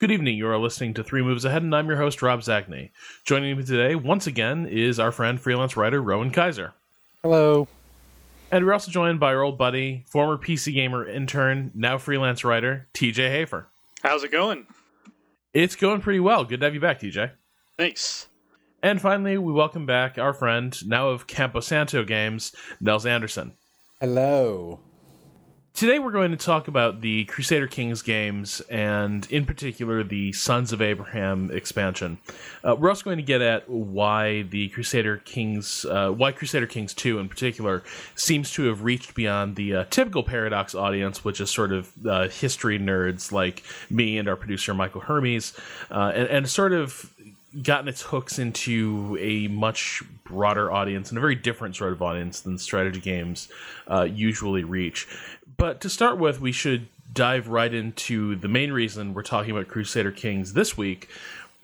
Good evening. You are listening to Three Moves Ahead, and I'm your host, Rob Zacny. Joining me today, once again, is our friend, freelance writer Rowan Kaiser. Hello. And we're also joined by our old buddy, former PC Gamer intern, now freelance writer, TJ Hafer. How's it going? It's going pretty well. Good to have you back, TJ. Thanks. And finally, we welcome back our friend, now of Campo Santo Games, Nels Anderson. Hello. Today we're going to talk about the Crusader Kings games and, in particular, the Sons of Abraham expansion. Uh, we're also going to get at why the Crusader Kings, uh, why Crusader Kings 2 in particular, seems to have reached beyond the uh, typical Paradox audience, which is sort of uh, history nerds like me and our producer Michael Hermes, uh, and, and sort of gotten its hooks into a much broader audience and a very different sort of audience than strategy games uh, usually reach. But to start with, we should dive right into the main reason we're talking about Crusader Kings this week,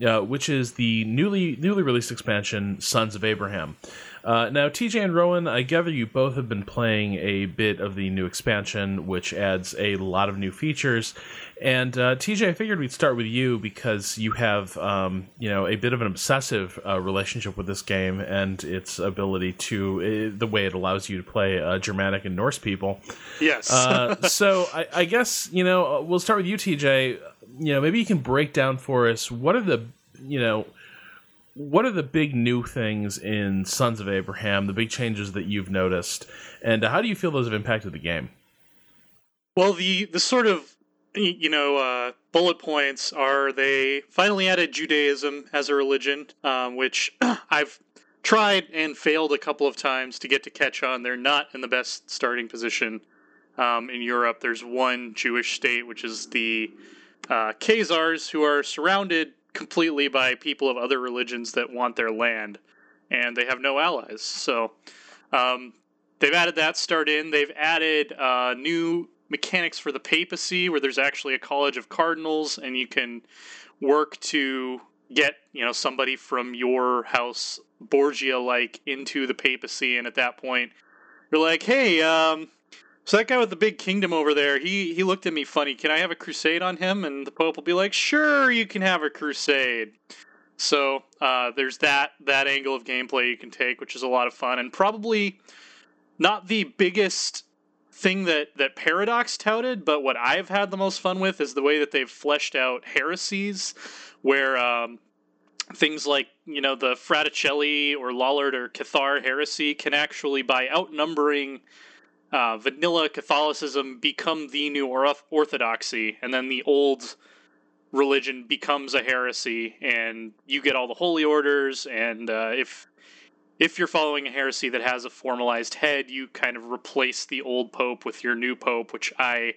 uh, which is the newly newly released expansion Sons of Abraham. Uh, now, TJ and Rowan, I gather you both have been playing a bit of the new expansion, which adds a lot of new features. And uh, TJ, I figured we'd start with you because you have, um, you know, a bit of an obsessive uh, relationship with this game and its ability to uh, the way it allows you to play uh, Germanic and Norse people. Yes. Uh, so I, I guess you know we'll start with you, TJ. You know, maybe you can break down for us what are the, you know, what are the big new things in Sons of Abraham, the big changes that you've noticed, and how do you feel those have impacted the game? Well, the the sort of you know uh, bullet points are they finally added Judaism as a religion, um, which I've tried and failed a couple of times to get to catch on. They're not in the best starting position um, in Europe. There's one Jewish state, which is the uh, Khazars, who are surrounded completely by people of other religions that want their land, and they have no allies. So um, they've added that start in. They've added uh, new mechanics for the papacy, where there's actually a college of cardinals, and you can work to get you know somebody from your house Borgia like into the papacy, and at that point you're like, hey, um, so that guy with the big kingdom over there, he he looked at me funny. Can I have a crusade on him? And the Pope will be like, sure, you can have a crusade. So uh, there's that that angle of gameplay you can take, which is a lot of fun, and probably not the biggest thing that that Paradox touted, but what I've had the most fun with is the way that they've fleshed out heresies, where um, things like you know the Fraticelli or Lollard or Cathar heresy can actually by outnumbering uh, vanilla Catholicism become the new orthodoxy, and then the old religion becomes a heresy, and you get all the holy orders. And uh, if if you're following a heresy that has a formalized head, you kind of replace the old pope with your new pope, which I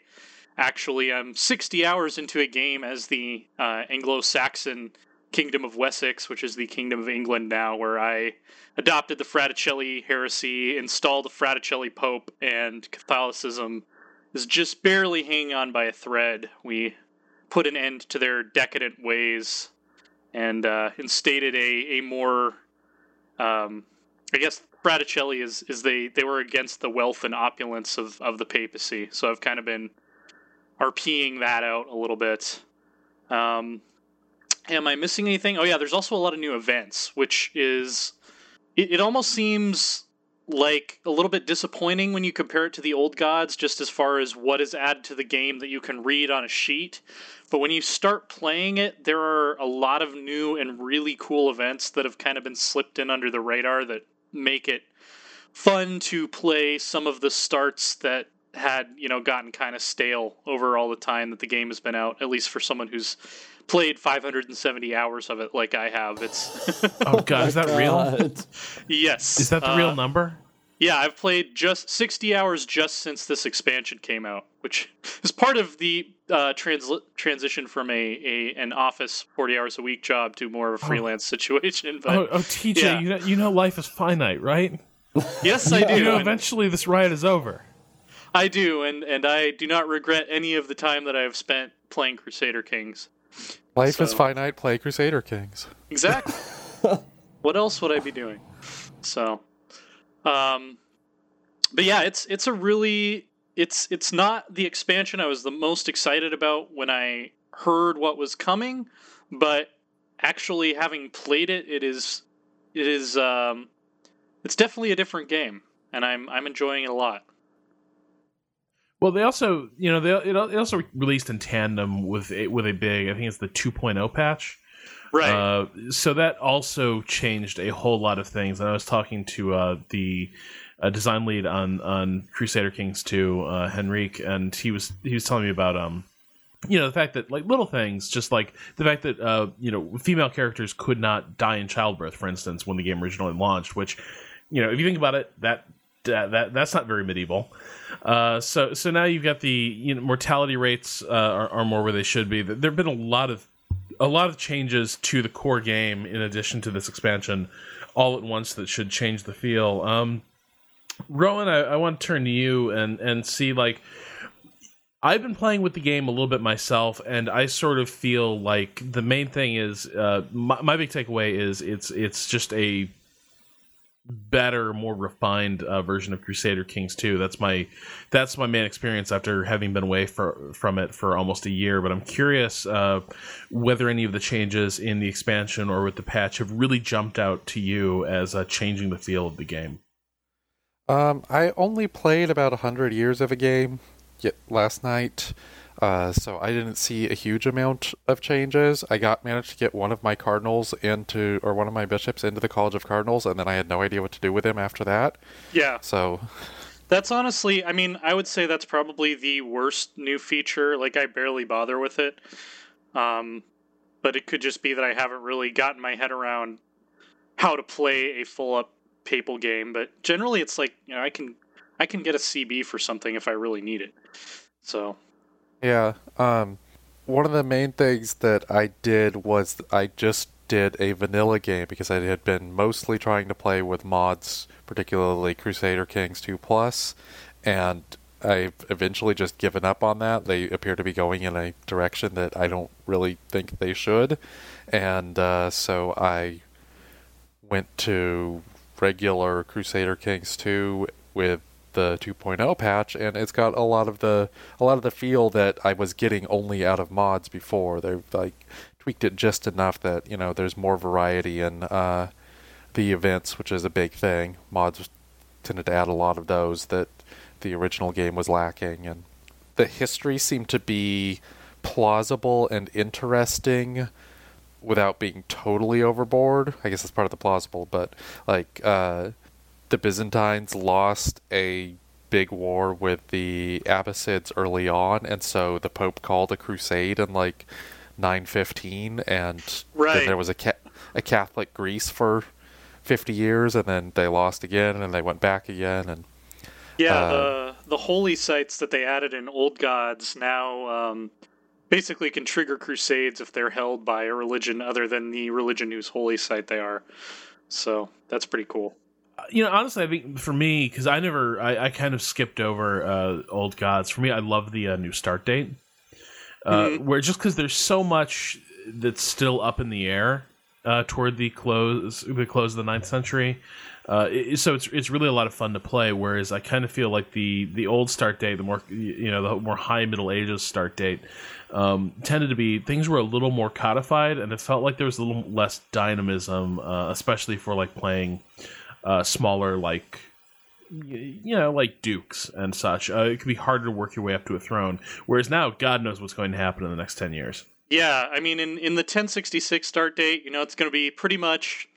actually am 60 hours into a game as the uh, Anglo-Saxon Kingdom of Wessex, which is the Kingdom of England now, where I adopted the Fraticelli heresy, installed the Fraticelli Pope, and Catholicism is just barely hanging on by a thread. We put an end to their decadent ways and uh, instated a, a more, um, I guess, Fraticelli is, is they, they were against the wealth and opulence of, of the papacy. So I've kind of been RPing that out a little bit. Um, Am I missing anything? Oh yeah, there's also a lot of new events, which is it, it almost seems like a little bit disappointing when you compare it to the old gods, just as far as what is added to the game that you can read on a sheet. But when you start playing it, there are a lot of new and really cool events that have kind of been slipped in under the radar that make it fun to play some of the starts that had you know gotten kind of stale over all the time that the game has been out at least for someone who's played 570 hours of it like I have. It's oh god, is that god. real? yes. Is that the uh, real number? Yeah, I've played just 60 hours just since this expansion came out, which is part of the uh, trans- transition from a, a an office 40 hours a week job to more of a oh. freelance oh. situation. But, oh, oh, TJ, yeah. you know, you know life is finite, right? Yes, I do. You know, eventually this ride is over. I do, and and I do not regret any of the time that I have spent playing Crusader Kings. Life so, is finite. Play Crusader Kings. Exactly. what else would I be doing? So, um, but yeah, it's it's a really it's it's not the expansion I was the most excited about when I heard what was coming, but actually having played it, it is it is um, it's definitely a different game, and I'm I'm enjoying it a lot. Well, they also, you know, they it also released in tandem with a, with a big, I think it's the 2.0 patch. Right. Uh, so that also changed a whole lot of things. And I was talking to uh, the uh, design lead on on Crusader Kings 2, uh, Henrik, and he was he was telling me about um, you know, the fact that like little things, just like the fact that uh, you know, female characters could not die in childbirth, for instance, when the game originally launched. Which, you know, if you think about it, that that, that that's not very medieval. Uh, so so now you've got the you know mortality rates uh, are, are more where they should be. There have been a lot of a lot of changes to the core game in addition to this expansion all at once that should change the feel. Um, Rowan, I, I want to turn to you and and see like I've been playing with the game a little bit myself, and I sort of feel like the main thing is uh, my, my big takeaway is it's it's just a better, more refined uh, version of Crusader Kings 2. That's my that's my main experience after having been away for, from it for almost a year. But I'm curious uh, whether any of the changes in the expansion or with the patch have really jumped out to you as uh, changing the feel of the game. Um, I only played about hundred years of a game last night. Uh, so I didn't see a huge amount of changes. I got managed to get one of my cardinals into, or one of my bishops into the College of Cardinals, and then I had no idea what to do with him after that. Yeah. So that's honestly, I mean, I would say that's probably the worst new feature. Like I barely bother with it. Um, but it could just be that I haven't really gotten my head around how to play a full up papal game. But generally, it's like you know, I can I can get a CB for something if I really need it. So yeah. Um, one of the main things that I did was I just did a vanilla game because I had been mostly trying to play with mods, particularly Crusader Kings 2 Plus, and I've eventually just given up on that. They appear to be going in a direction that I don't really think they should, and uh, so I went to regular Crusader Kings 2 with the 2.0 patch, and it's got a lot of the a lot of the feel that I was getting only out of mods before. They've like tweaked it just enough that you know there's more variety in uh, the events, which is a big thing. Mods tended to add a lot of those that the original game was lacking, and the history seemed to be plausible and interesting without being totally overboard. I guess that's part of the plausible, but like uh, the Byzantines lost a big war with the Abbasids early on, and so the Pope called a crusade in like 915, and right. then there was a ca- a Catholic Greece for 50 years, and then they lost again, and they went back again, and yeah, uh, the the holy sites that they added in Old Gods now um, basically can trigger crusades if they're held by a religion other than the religion whose holy site they are. So that's pretty cool you know, honestly, I think for me, because I never, I, I, kind of skipped over uh, Old Gods. For me, I love the uh, new start date, uh, mm-hmm. where just because there's so much that's still up in the air uh, toward the close, the close of the ninth century. Uh, it, so it's it's really a lot of fun to play. Whereas I kind of feel like the the old start date, the more you know, the more high Middle Ages start date, um, tended to be things were a little more codified, and it felt like there was a little less dynamism, uh, especially for like playing uh, smaller like you know like dukes and such. Uh, it could be harder to work your way up to a throne whereas now god knows what's going to happen in the next 10 years. Yeah i mean in, in the 1066 start date you know it's going to be pretty much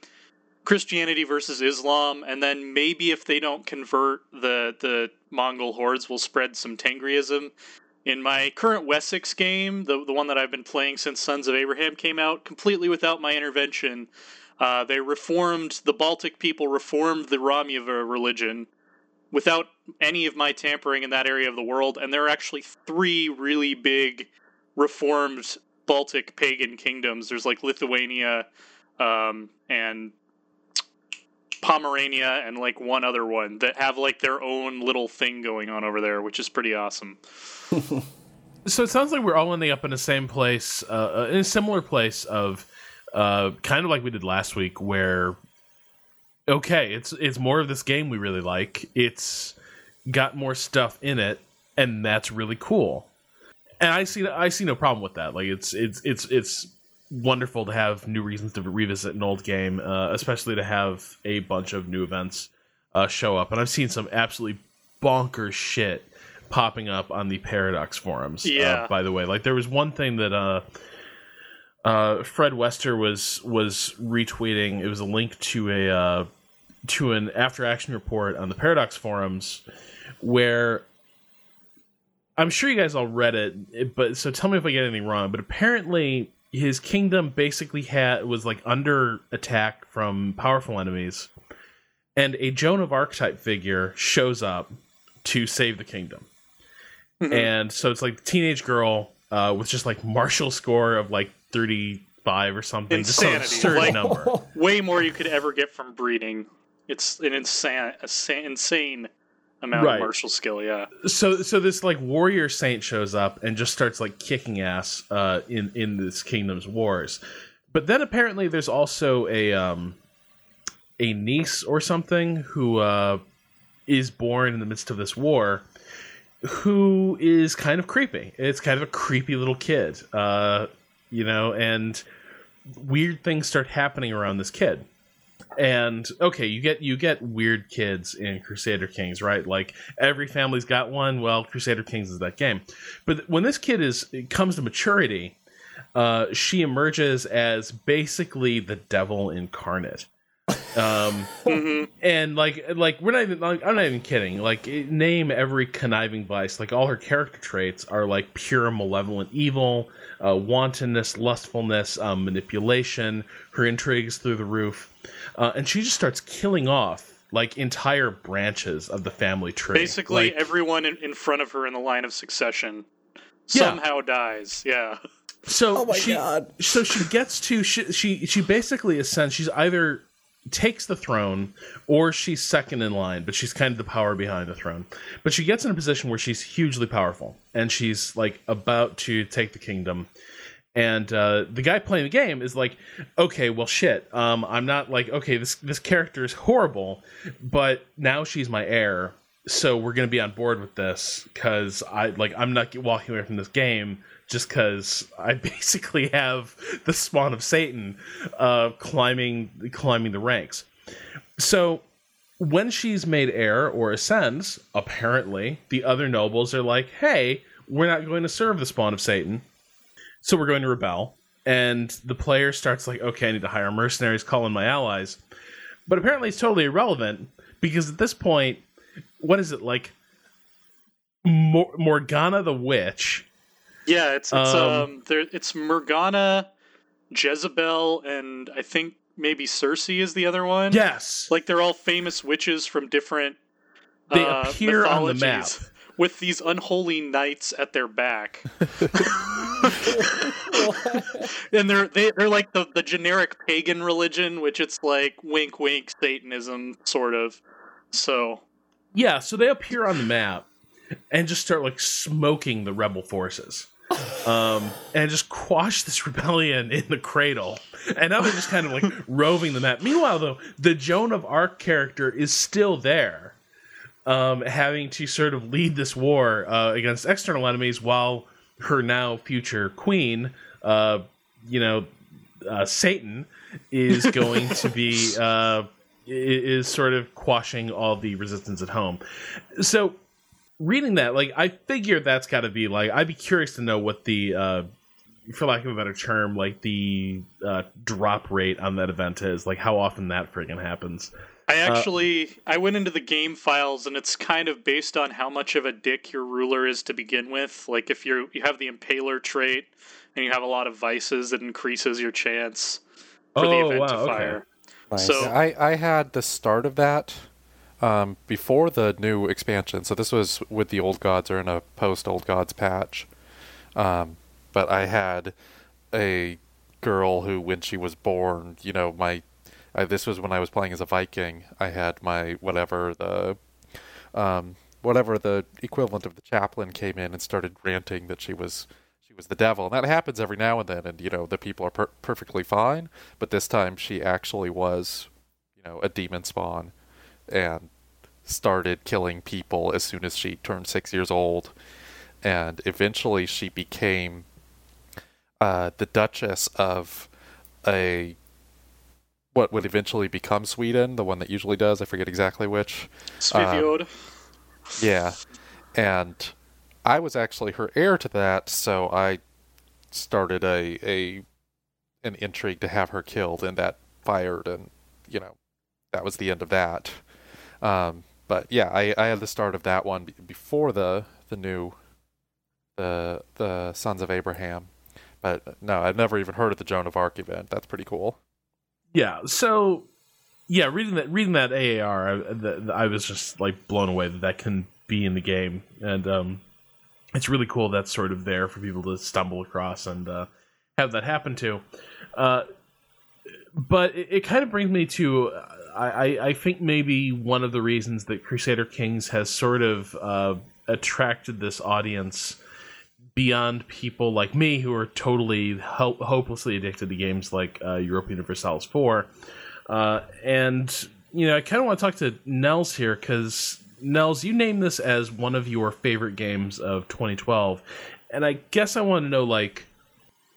christianity versus islam and then maybe if they don't convert the the mongol hordes will spread some tengriism. In my current wessex game the, the one that i've been playing since sons of abraham came out completely without my intervention uh, they reformed the Baltic people reformed the Romuva religion without any of my tampering in that area of the world, and there are actually three really big reformed Baltic pagan kingdoms. There's like Lithuania um, and Pomerania and like one other one that have like their own little thing going on over there, which is pretty awesome. so it sounds like we're all ending up in the same place, uh, in a similar place of uh, kind of like we did last week, where okay, it's it's more of this game we really like. It's got more stuff in it, and that's really cool. and I see I see no problem with that. Like it's it's it's it's wonderful to have new reasons to revisit an old game, uh, especially to have a bunch of new events uh, show up. And I've seen some absolutely bonkers shit popping up on the Paradox forums. uh, Yeah. by the way, like there was one thing that uh, Fred Wester was was retweeting. It was a link to a uh, to an after action report on the Paradox forums where I'm sure you guys all read it, but so tell me if I get anything wrong. But apparently, his kingdom basically had was like under attack from powerful enemies, and a Joan of Arc type figure shows up to save the kingdom. Mhm. And so it's like the teenage girl uh, with just like martial score of like 35 or something, Insanity. just absurd Like- number. Way more you could ever get from breeding. It's an insane, insane amount Right. of martial skill. Yeah. so so this like warrior saint shows up and just starts like kicking ass uh in in this kingdom's wars but then apparently there's also a um a niece or something who uh is born in the midst of this war who is kind of creepy it's kind of a creepy little kid uh you know and weird things start happening around this kid. And okay you get you get weird kids in crusader kings right? Like every family's got one. Well crusader kings is that game. But when this kid is comes to maturity uh, she emerges as basically the devil incarnate. Um, hmm and like like we're not even like, i'm not even kidding. Like name every conniving vice. Like all her character traits are like pure malevolent evil uh, wantonness lustfulness um, manipulation her intrigues through the roof uh, and she just starts killing off like entire branches of the family tree Basically, Like, everyone in, in front of her in the line of succession Yeah. somehow dies. Yeah. so Oh my she, god. so she gets to she, she she basically ascends she's either takes the throne or she's second in line but she's kind of the power behind the throne. But she gets in a position where she's hugely powerful and she's like about to take the kingdom. And uh, the guy playing the game is like okay well shit um, i'm not like okay this this character is horrible but now she's my heir so we're gonna be on board with this because i like i'm not walking away from this game just because i basically have the spawn of satan uh, climbing climbing the ranks. So when she's made heir or ascends apparently the other nobles are like hey we're not going to serve the spawn of satan. So we're going to rebel. And the player starts like okay i need to hire mercenaries call in my allies. But apparently it's totally irrelevant because at this point what is it like Mor- morgana the witch Yeah, it's it's um, Um, there it's Morgana, Jezebel, and I think maybe Cersei is the other one. yes like they're all famous witches from different. They uh, appear on the map. with these unholy knights at their back, and they're they, they're like the the generic pagan religion, which it's like wink wink Satanism sort of. So yeah so they appear on the map and just start like smoking the rebel forces um and just quash this rebellion in the cradle. And now they're just kind of like roving the map. Meanwhile though the joan of arc character is still there um having to sort of lead this war uh, against external enemies while her now future queen uh you know uh, satan is going to be uh is sort of quashing all the resistance at home. So reading that, like I figure that's got to be like I'd be curious to know what the, uh, for lack of a better term, like the uh, drop rate on that event is, like how often that friggin' happens. I actually I went into the game files and it's kind of based on how much of a dick your ruler is to begin with. Like if you you have the impaler trait and you have a lot of vices, it increases your chance for the Oh, event wow, to okay. fire. Nice. So- I, I had the start of that um, before the new expansion. So this was with the old gods or in a post old gods patch. Um, but I had a girl who, when she was born, you know, my I, this was when I was playing as a Viking. I had my whatever the um, whatever the equivalent of the chaplain came in and started ranting that she was she was the devil, and that happens every now and then. And you know, the people are per- perfectly fine, but this time she actually was, you know, a demon spawn, and started killing people as soon as she turned six years old. and eventually she became uh, the Duchess of a what would eventually become Sweden, the one that usually does. I forget exactly which. Svitjod. Um, yeah, and I was actually her heir to that, so I started a a an intrigue to have her killed, and that fired, and you know that was the end of that. Um, but yeah, I, I had the start of that one before the the new the the Sons of Abraham. But no, I've never even heard of the Joan of Arc event. That's pretty cool. Yeah. So, yeah, reading that reading that AAR, I, the, I was just like blown away that that can be in the game, and um, it's really cool that's sort of there for people to stumble across and uh, have that happen to. Uh, but it, it kind of brings me to I, I think maybe one of the reasons that Crusader Kings has sort of uh, attracted this audience beyond people like me who are totally ho- hopelessly addicted to games like uh, Europa Universalis 4. Uh, and, you know, I kind of want to talk to Nels here because, Nels, you named this as one of your favorite games of 2012. And I guess I want to know, like,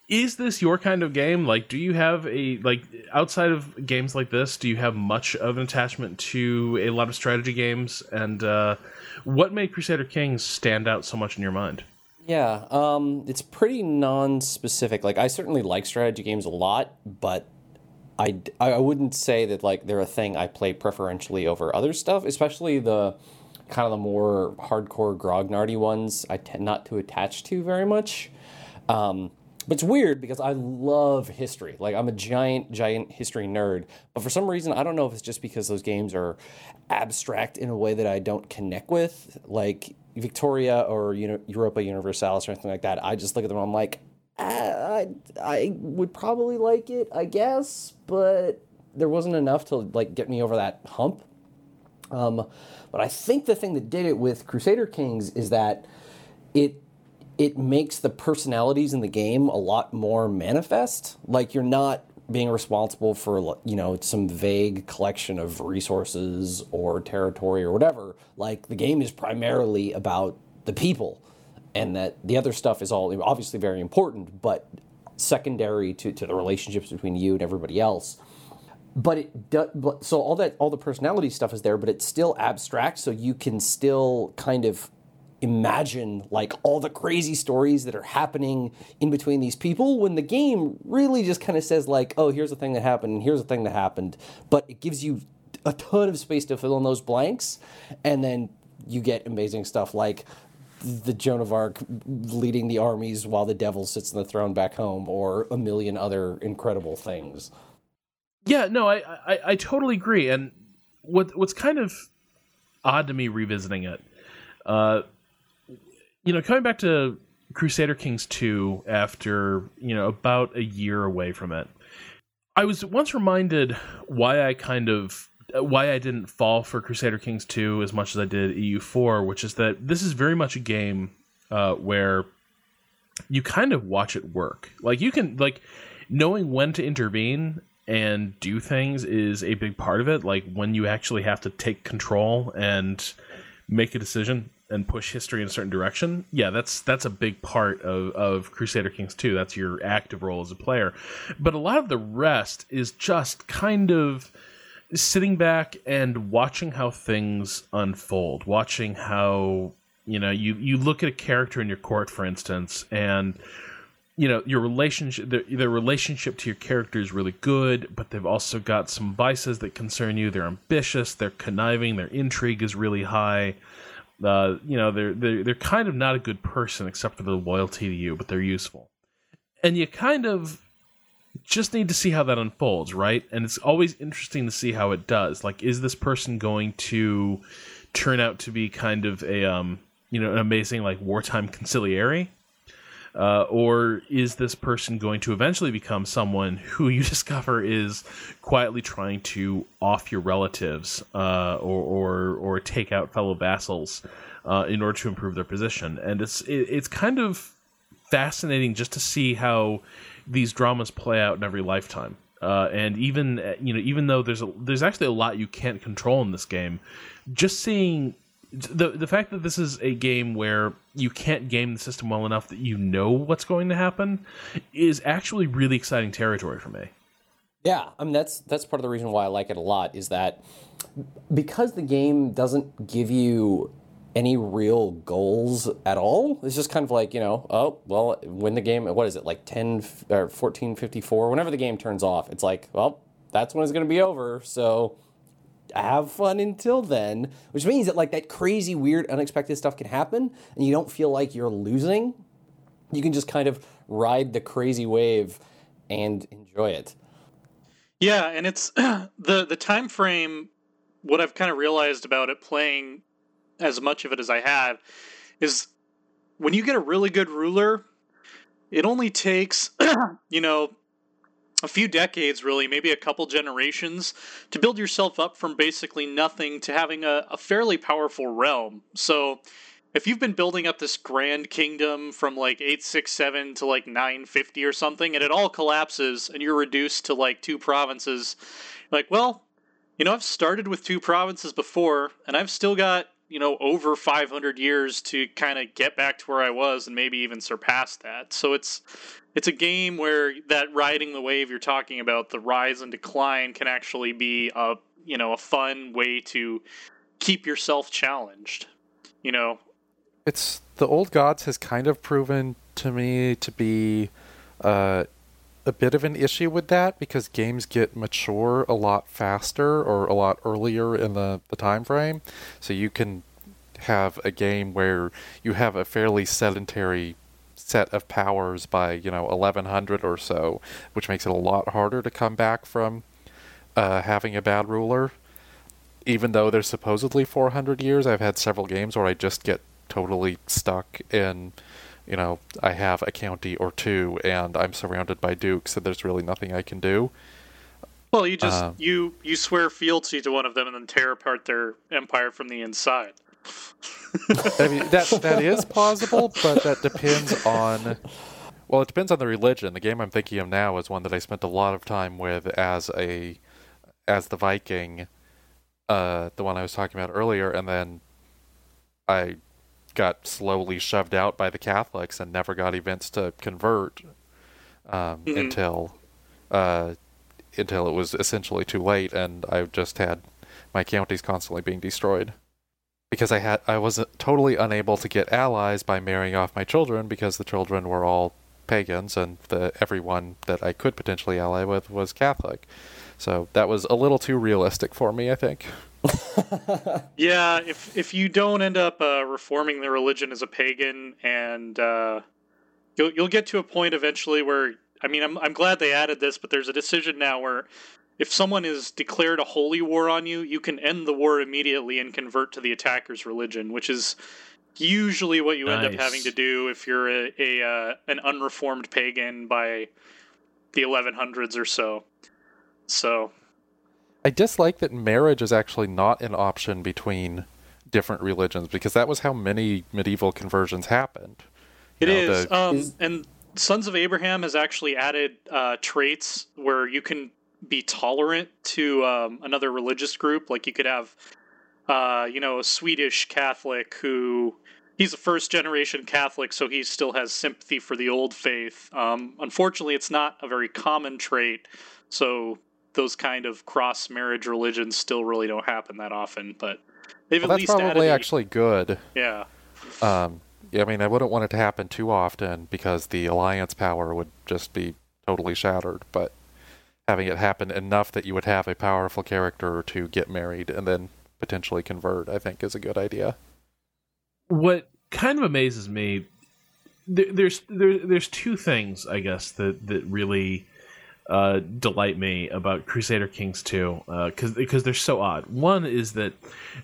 is this your kind of game? Like, do you have a like outside of games like this? Do you have much of an attachment to a lot of strategy games? And uh, what made Crusader Kings stand out so much in your mind? Yeah, um, it's pretty non-specific. Like, I certainly like strategy games a lot, but I I wouldn't say that like they're a thing I play preferentially over other stuff, especially the kind of the more hardcore grognardy ones. I tend not to attach to very much. Um, but it's weird because I love history. Like I'm a giant, giant history nerd. But for some reason, I don't know if it's just because those games are abstract in a way that I don't connect with, like Victoria or you know Europa Universalis or anything like that. I just look at them. And I'm like, ah, I, I would probably like it, I guess, but there wasn't enough to like get me over that hump. Um, but I think the thing that did it with Crusader Kings is that it it makes the personalities in the game a lot more manifest. Like you're not being responsible for you know some vague collection of resources or territory or whatever. Like the game is primarily about the people, and that the other stuff is all obviously very important, but secondary to, to the relationships between you and everybody else. But it does, so all that all the personality stuff is there, but it's still abstract. So you can still kind of imagine like all the crazy stories that are happening in between these people when the game really just kind of says like oh here's the thing that happened and here's the thing that happened but it gives you a ton of space to fill in those blanks and then you get amazing stuff like the Joan of Arc leading the armies while the devil sits in the throne back home, or a million other incredible things. Yeah, no, I, I, I totally agree. And what what's kind of odd to me revisiting it, uh, you know, coming back to Crusader Kings 2 after, you know, about a year away from it, I was once reminded why I kind of why I didn't fall for Crusader Kings 2 as much as I did EU4, which is that this is very much a game uh, where you kind of watch it work. Like you can like knowing when to intervene and do things is a big part of it. Like when you actually have to take control and make a decision and push history in a certain direction, yeah, that's that's a big part of, of Crusader Kings 2. That's your active role as a player. But a lot of the rest is just kind of sitting back and watching how things unfold, watching how you know you you look at a character in your court, for instance, and you know your relationship their, their relationship to your character is really good but they've also got some vices that concern you they're ambitious they're conniving their intrigue is really high uh, you know, they're, they're they're kind of not a good person except for the loyalty to you, but they're useful. And you kind of just need to see how that unfolds, right? And it's always interesting to see how it does. Like, is this person going to turn out to be kind of a um, you know, an amazing like wartime conciliary? Uh, or is this person going to eventually become someone who you discover is quietly trying to off your relatives uh, or, or or take out fellow vassals uh, in order to improve their position? And it's it, it's kind of fascinating just to see how these dramas play out in every lifetime. Uh, and even you know even though there's a, there's actually a lot you can't control in this game, just seeing the the fact that this is a game where you can't game the system well enough that you know what's going to happen is actually really exciting territory for me. Yeah, I mean that's that's part of the reason why I like it a lot is that because the game doesn't give you any real goals at all. It's just kind of like, you know, oh, well, when the game, what is it, like 10 or 1454, whenever the game turns off, it's like, well, that's when it's going to be over. So have fun until then, which means that like that crazy, weird, unexpected stuff can happen and you don't feel like you're losing. You can just kind of ride the crazy wave and enjoy it. Yeah, and it's the the time frame what I've kind of realized about it playing as much of it as I have is when you get a really good ruler, it only takes, you know, a few decades, really, maybe a couple generations, to build yourself up from basically nothing to having a, a, fairly powerful realm. So, if you've been building up this grand kingdom from like 867 to like 950 or something, and it all collapses and you're reduced to like two provinces, like, well, you know, I've started with two provinces before, and I've still got you know over 500 years to kind of get back to where I was and maybe even surpass that. So it's it's a game where that riding the wave you're talking about, the rise and decline can actually be a you know a fun way to keep yourself challenged. You know, it's the old gods has kind of proven to me to be uh, a bit of an issue with that because games get mature a lot faster or a lot earlier in the, the time frame. So you can have a game where you have a fairly sedentary set of powers by, you know, 1100 or so, which makes it a lot harder to come back from uh, having a bad ruler. Even though there's supposedly 400 years, I've had several games where I just get totally stuck in you know, I have a county or two and I'm surrounded by dukes and there's really nothing I can do. Well, you just um, you you swear fealty to one of them and then tear apart their empire from the inside. I mean that that is plausible, but that depends on well, it depends on the religion. The game I'm thinking of now is one that I spent a lot of time with as a as the Viking, uh, the one I was talking about earlier, and then I got slowly shoved out by the Catholics and never got events to convert um, mm-hmm. until uh, until it was essentially too late, and I just had my counties constantly being destroyed because I had I was totally unable to get allies by marrying off my children because the children were all pagans and the everyone that I could potentially ally with was Catholic. So that was a little too realistic for me, I think. yeah, if if you don't end up uh, reforming the religion as a pagan, and uh, you'll you'll get to a point eventually where I mean, I'm I'm glad they added this, but there's a decision now where if someone is declared a holy war on you, you can end the war immediately and convert to the attacker's religion, which is usually what you nice. end up having to do if you're a, a uh, an unreformed pagan by the 1100s or so. So I dislike that marriage is actually not an option between different religions because that was how many medieval conversions happened. You it know, is, the... um, and Sons of Abraham has actually added uh, traits where you can be tolerant to um, another religious group. Like you could have, uh, you know, a Swedish Catholic who he's a first generation Catholic, so he still has sympathy for the old faith. Um, unfortunately, it's not a very common trait. So those kind of cross marriage religions still really don't happen that often, but they've well, at least probably actually good. Yeah. Um, yeah, I mean, I wouldn't want it to happen too often because the alliance power would just be totally shattered. But having it happen enough that you would have a powerful character to get married and then potentially convert, I think, is a good idea. What kind of amazes me, there, there's there, there's two things I guess that that really uh, delight me about Crusader Kings 2 because uh, because they're so odd. One is that,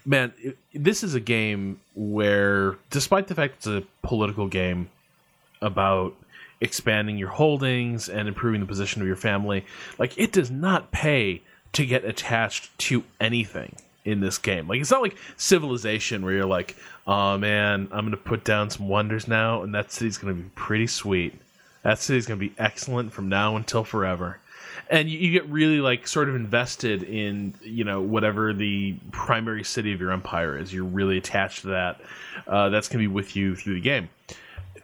man, it, this is a game where, despite the fact it's a political game about expanding your holdings and improving the position of your family, like it does not pay to get attached to anything in this game. Like it's not like Civilization where you're like, oh man, I'm gonna put down some wonders now, and that city's gonna be pretty sweet. That city's going to be excellent from now until forever. and you, you get really like sort of invested in you know whatever the primary city of your empire is. You're really attached to that. Uh, that's gonna be with you through the game.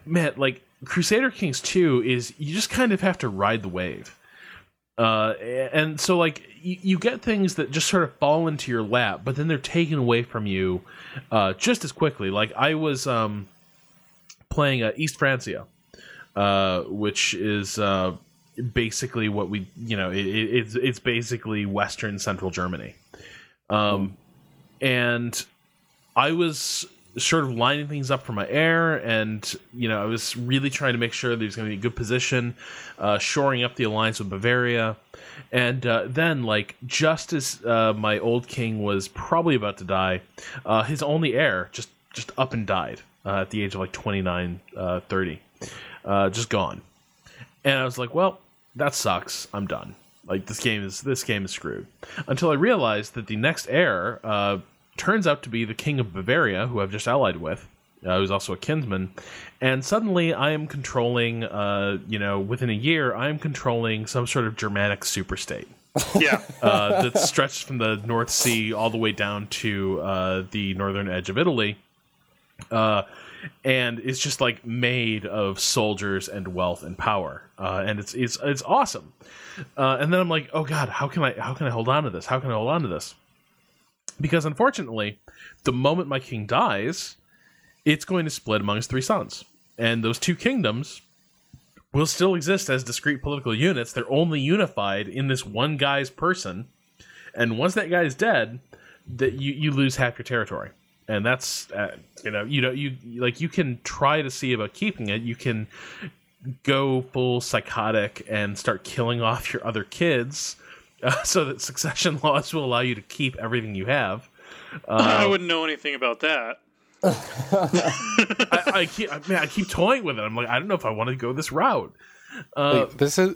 Man, like Crusader Kings 2 is you just kind of have to ride the wave. Uh, and so like you, you, get things that just sort of fall into your lap, but then they're taken away from you uh, just as quickly. Like I was um, playing uh, East Francia, uh, which is uh, basically what we you know it, it's it's basically Western Central Germany, um, and I was sort of lining things up for my heir, and you know I was really trying to make sure there's going to be a good position, uh, shoring up the alliance with Bavaria, and uh, then like just as uh, my old king was probably about to die, uh, his only heir just just up and died uh, at the age of like 29, uh, just gone, and I was like, well, that sucks. I'm done. Like this game is this game is screwed. Until I realized that the next heir turns out to be the king of Bavaria, who I've just allied with, uh, who's also a kinsman. And suddenly I am controlling, uh, you know, within a year, I am controlling some sort of Germanic superstate. Yeah. uh, that stretches from the North Sea all the way down to uh, the northern edge of Italy. Uh, and it's just like made of soldiers and wealth and power, uh, and it's it's it's awesome. Uh, and then I'm like, oh god, how can I how can I hold on to this? How can I hold on to this? Because unfortunately, the moment my king dies, it's going to split among his three sons. And those two kingdoms will still exist as discrete political units. They're only unified in this one guy's person. And once that guy is dead, that you, you lose half your territory. And that's uh, you know you know you like you can try to see about keeping it. You can go full psychotic and start killing off your other kids uh, so that succession laws will allow you to keep everything you have. Uh, I wouldn't know anything about that. I, I, keep, I, I keep toying with it. I'm like, I don't know if I want to go this route. Uh, like, this is,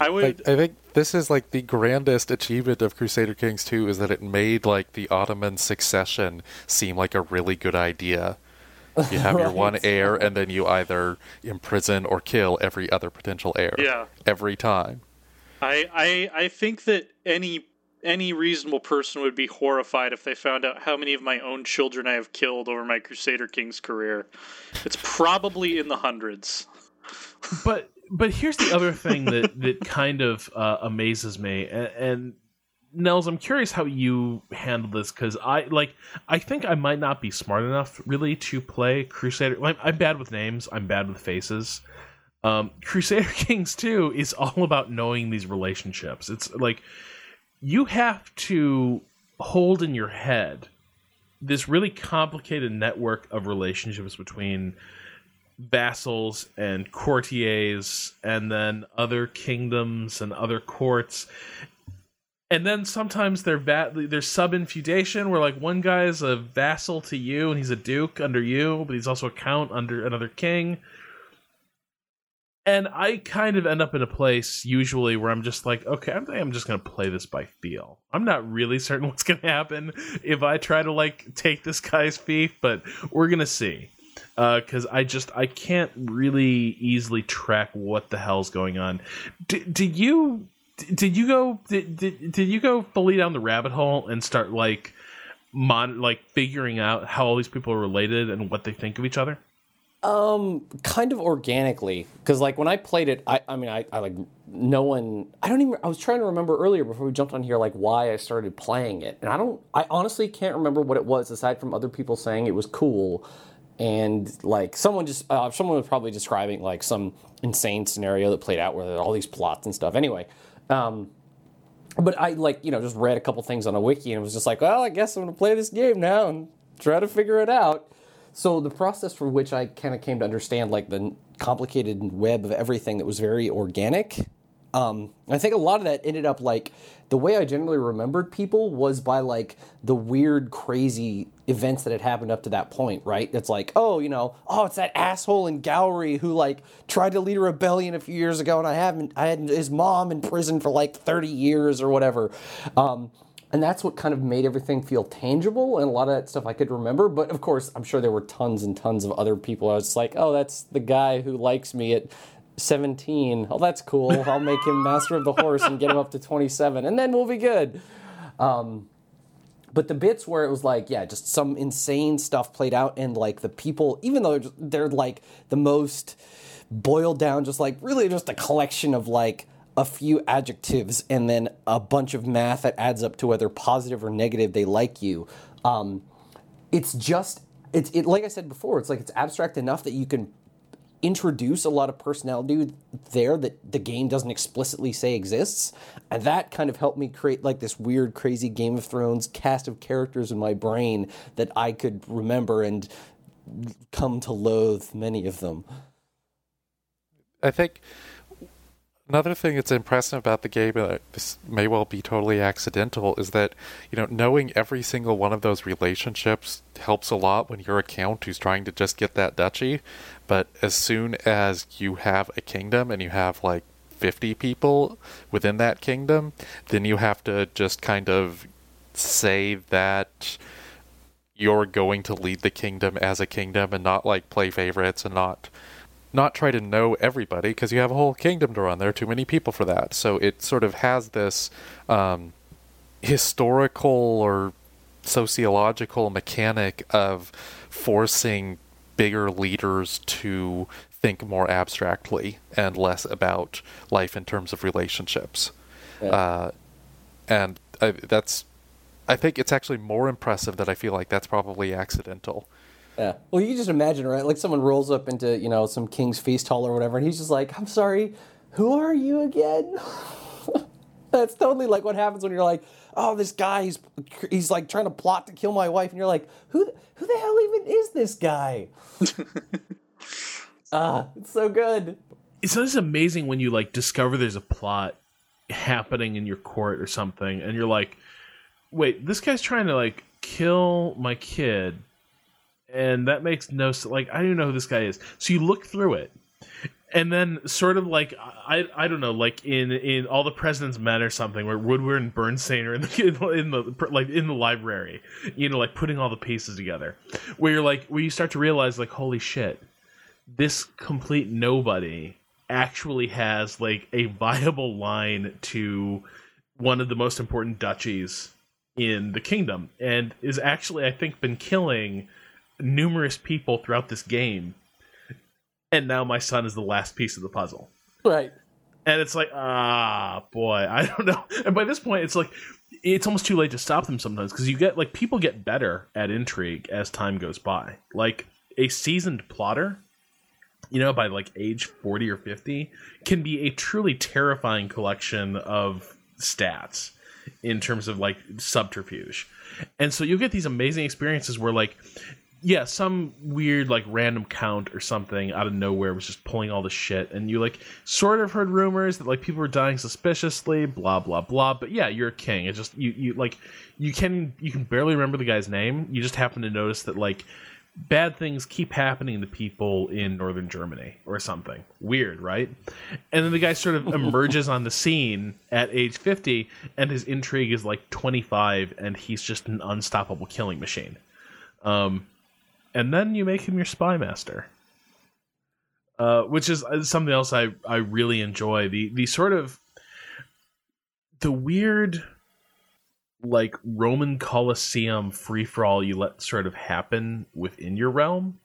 I would. Like, I think this is like the grandest achievement of Crusader Kings 2 is that it made like the Ottoman succession seem like a really good idea. You have right. your one heir, and then you either imprison or kill every other potential heir. Yeah. Every time. I, I I think that any any reasonable person would be horrified if they found out how many of my own children I have killed over my Crusader Kings career. It's probably in the hundreds. But but here's the other thing that that kind of uh, amazes me, and, and Nels, I'm curious how you handle this because I like I think I might not be smart enough really to play Crusader. I'm bad with names. I'm bad with faces. Um, Crusader Kings 2 is all about knowing these relationships. It's like you have to hold in your head this really complicated network of relationships between vassals and courtiers and then other kingdoms and other courts and then sometimes they're va- there's sub infeudation where like one guy is a vassal to you and he's a duke under you but he's also a count under another king and I kind of end up in a place usually where I'm just like, okay, I'm, I'm just gonna play this by feel. I'm not really certain what's gonna happen if I try to like take this guy's fief, but we're gonna see. Because uh, I just I can't really easily track what the hell's going on. D- did you did you go did, did, did you go fully down the rabbit hole and start like mon like figuring out how all these people are related and what they think of each other? Um, kind of organically, because like when I played it, I, I mean, I, I like no one. I don't even. I was trying to remember earlier before we jumped on here, like why I started playing it, and I don't. I honestly can't remember what it was aside from other people saying it was cool, and like someone just uh, someone was probably describing like some insane scenario that played out with all these plots and stuff. Anyway, um, but I like you know just read a couple things on a wiki and was just like, well, I guess I'm gonna play this game now and try to figure it out. So the process for which I kind of came to understand like the complicated web of everything that was very organic. Um, I think a lot of that ended up like the way I generally remembered people was by like the weird, crazy events that had happened up to that point, right? It's like, oh, you know, oh, it's that asshole in Gowrie who like tried to lead a rebellion a few years ago, and I haven't, I had his mom in prison for like thirty years or whatever. Um, and that's what kind of made everything feel tangible and a lot of that stuff I could remember. But of course, I'm sure there were tons and tons of other people. I was like, oh, that's the guy who likes me at 17. Oh, that's cool. I'll make him master of the horse and get him up to 27, and then we'll be good. Um, but the bits where it was like, yeah, just some insane stuff played out, and like the people, even though they're, they're like the most boiled down, just like really just a collection of like a few adjectives and then a bunch of math that adds up to whether positive or negative they like you. Um, it's just it's it like I said before, it's like it's abstract enough that you can introduce a lot of personality there that the game doesn't explicitly say exists. And that kind of helped me create like this weird, crazy Game of Thrones cast of characters in my brain that I could remember and come to loathe many of them. I think another thing that's impressive about the game, uh, this may well be totally accidental, is that you know knowing every single one of those relationships helps a lot when you're a count who's trying to just get that duchy. But as soon as you have a kingdom and you have like 50 people within that kingdom, then you have to just kind of say that you're going to lead the kingdom as a kingdom and not like play favorites and not not try to know everybody because you have a whole kingdom to run. There are too many people for that. So it sort of has this um, historical or sociological mechanic of forcing bigger leaders to think more abstractly and less about life in terms of relationships. Yeah. Uh, and I, that's, I think it's actually more impressive that I feel like that's probably accidental. Yeah. Well, you can just imagine, right? Like someone rolls up into, you know, some king's feast hall or whatever, and he's just like, I'm sorry, who are you again? That's totally like what happens when you're like, oh, this guy, he's, he's like trying to plot to kill my wife, and you're like, who, who the hell even is this guy? ah, it's so good. It's just amazing when you like discover there's a plot happening in your court or something, and you're like, wait, this guy's trying to like kill my kid and that makes no like I don't know who this guy is. So you look through it, and then sort of like I I don't know like in in all the president's men or something where Woodward and Bernstein are in the in the like in the library, you know, like putting all the pieces together, where you're like where you start to realize like holy shit, this complete nobody actually has like a viable line to one of the most important duchies in the kingdom and is actually I think been killing numerous people throughout this game, and now my son is the last piece of the puzzle. Right. And it's like, ah, boy, I don't know. And by this point, it's like it's almost too late to stop them sometimes because you get like people get better at intrigue as time goes by. Like a seasoned plotter, you know, by like age 40 or 50, can be a truly terrifying collection of stats in terms of like subterfuge. And so you'll get these amazing experiences where like yeah, some weird like random count or something out of nowhere was just pulling all the shit, and you like sort of heard rumors that like people were dying suspiciously, blah blah blah. But yeah, you're a king. It's just you you like you can you can barely remember the guy's name. You just happen to notice that like bad things keep happening to people in northern Germany or something. Weird, right? And then the guy sort of emerges on the scene at age 50 and his intrigue is like 25 and he's just an unstoppable killing machine. Um and then you make him your spy master. Uh, which is uh, something else I, I really enjoy. The the sort of the weird like Roman Colosseum free for all you let sort of happen within your realm.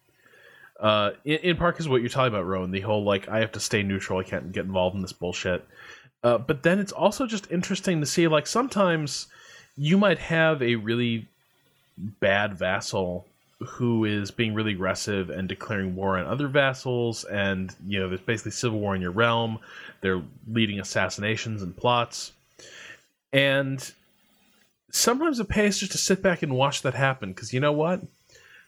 Uh, in, in part because what you're talking about, Rowan, the whole like I have to stay neutral, I can't get involved in this bullshit. Uh, but then it's also just interesting to see like sometimes you might have a really bad vassal who is being really aggressive and declaring war on other vassals, and you know there's basically civil war in your realm. They're leading assassinations and plots, and sometimes it pays just to sit back and watch that happen because you know what,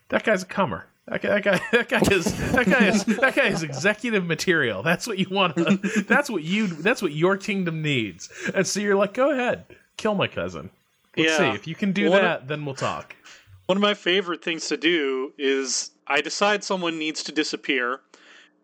that guy's a comer. That guy, that guy, that guy is that guy is that guy is executive material. That's what you want. That's what you. That's what your kingdom needs. And so you're like, go ahead, kill my cousin. Let's yeah. see if you can do that. then we'll talk. One of my favorite things to do is I decide someone needs to disappear,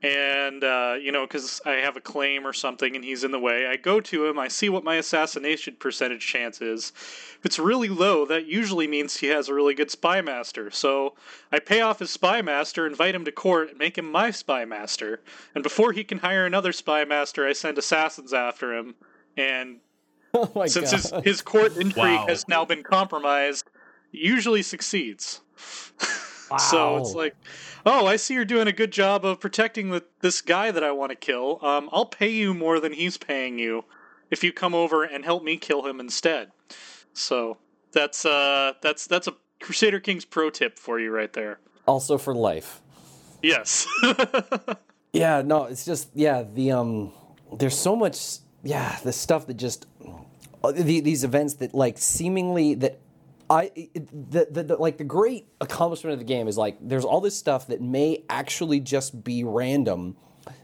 and uh, you know because i have a claim or something and he's in the way. I go to him i see what my assassination percentage chance is. If it's really low that usually means he has a really good spy master. So i pay off his spy master invite him to court and make him my spy master. And before he can hire another spy master i send assassins after him. And Oh since god. his, his court intrigue Wow. has now been compromised he usually succeeds so it's like, oh, I see you're doing a good job of protecting the, this guy that I want to kill. Um, I'll pay you more than he's paying you if you come over and help me kill him instead. So that's uh, that's that's a Crusader Kings pro tip for you right there. also for life. Yes. Yeah, no, it's just yeah, the um there's so much yeah, the stuff that just uh, the, these events that like seemingly that I the, the, the like the great accomplishment of the game is like there's all this stuff that may actually just be random,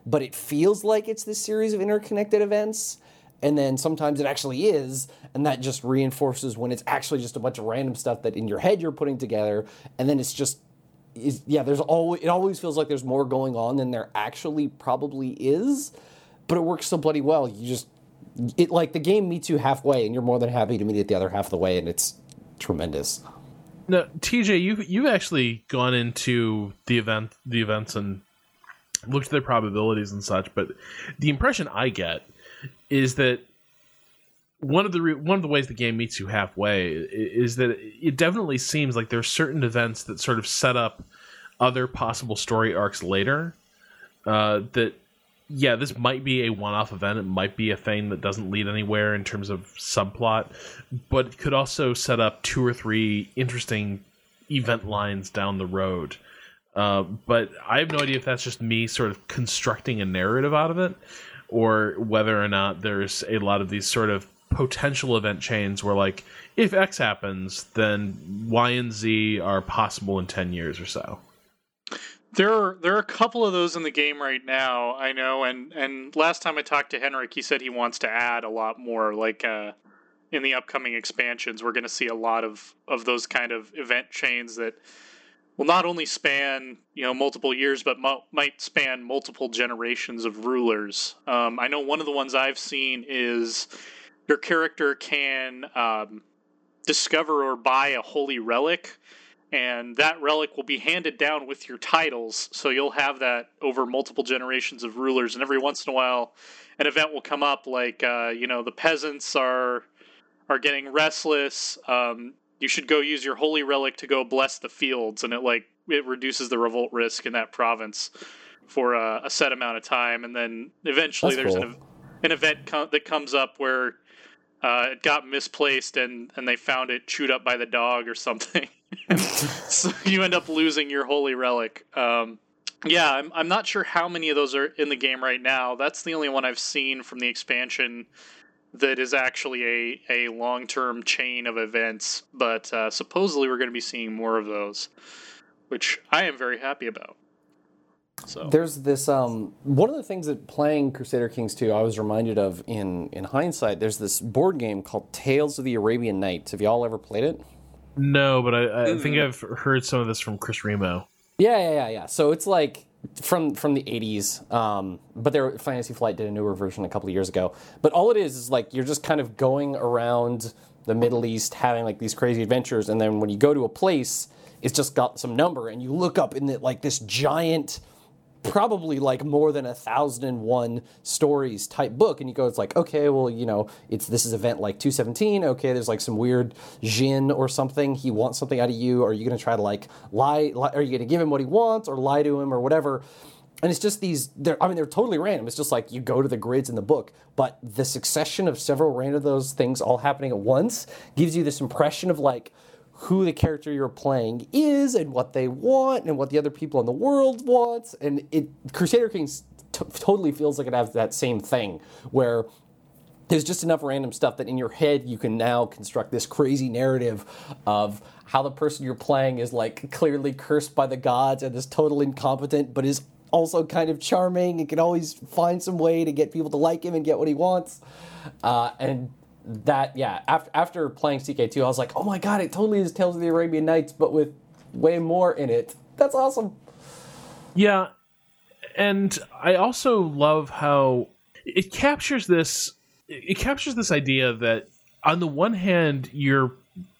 but it feels like it's this series of interconnected events. And then sometimes it actually is, and that just reinforces when it's actually just a bunch of random stuff that in your head you're putting together, and then it's just is yeah there's always it always feels like there's more going on than there actually probably is but it works so bloody well you just it like the game meets you halfway and you're more than happy to meet it the other half of the way and it's tremendous Now, TJ, you you've actually gone into the event, the events, and looked at their probabilities and such. But the impression I get is that one of the re- one of the ways the game meets you halfway is that it definitely seems like there are certain events that sort of set up other possible story arcs later. Uh, that yeah, this might be a one-off event. It might be a thing that doesn't lead anywhere in terms of subplot, but it could also set up two or three interesting event lines down the road. Uh, but I have no idea if that's just me sort of constructing a narrative out of it, or whether or not there's a lot of these sort of potential event chains where, like, if X happens, then Y and Z are possible in ten years or so. There are there are a couple of those in the game right now. I know, and and last time I talked to Henrik, he said he wants to add a lot more. Like uh, in the upcoming expansions, we're going to see a lot of of those kind of event chains that will not only span you know multiple years, but mo- might span multiple generations of rulers. Um, I know one of the ones I've seen is your character can um, discover or buy a holy relic and that relic will be handed down with your titles. So you'll have that over multiple generations of rulers and every once in a while an event will come up like uh, you know the peasants are are getting restless. Um, you should go use your holy relic to go bless the fields and it like it reduces the revolt risk in that province for a, a set amount of time. And then eventually That's there's cool. an, an event that comes up where uh, it got misplaced and, and they found it chewed up by the dog or something. so you end up losing your holy relic. Um, yeah, I'm, I'm not sure how many of those are in the game right now. That's the only one I've seen from the expansion that is actually a, a long term chain of events. But uh, supposedly we're going to be seeing more of those, which I am very happy about. So There's this um one of the things that playing Crusader Kings 2 I was reminded of in in hindsight. There's this board game called Tales of the Arabian Nights. Have y'all ever played it? No, but I, I think I've heard some of this from Chris Remo. Yeah, yeah, yeah, yeah. So it's like from from the 80s. Um, but their Fantasy Flight did a newer version a couple of years ago. But all it is is like you're just kind of going around the Middle East having like these crazy adventures and then when you go to a place it's just got some number and you look up in the, like this giant probably like more than a thousand and one stories type book. And you go it's like okay well you know it's this is event like 217 okay there's like some weird jinn or something. He wants something out of you. Are you going to try to like lie, lie are you going to give him what he wants or lie to him or whatever? And it's just these they're i mean they're totally random. It's just like you go to the grids in the book but the succession of several random those things all happening at once gives you this impression of like who the character you're playing is and what they want and what the other people in the world wants and it crusader kings t- totally feels like it has that same thing where there's just enough random stuff that in your head you can now construct this crazy narrative of how the person you're playing is like clearly cursed by the gods and is total incompetent but is also kind of charming and can always find some way to get people to like him and get what he wants. Uh, and that yeah after, after playing ck2 i was like oh my god it totally is tales of the arabian nights but with way more in it that's awesome Yeah, and I also love how it captures this. It captures this idea that on the one hand, you're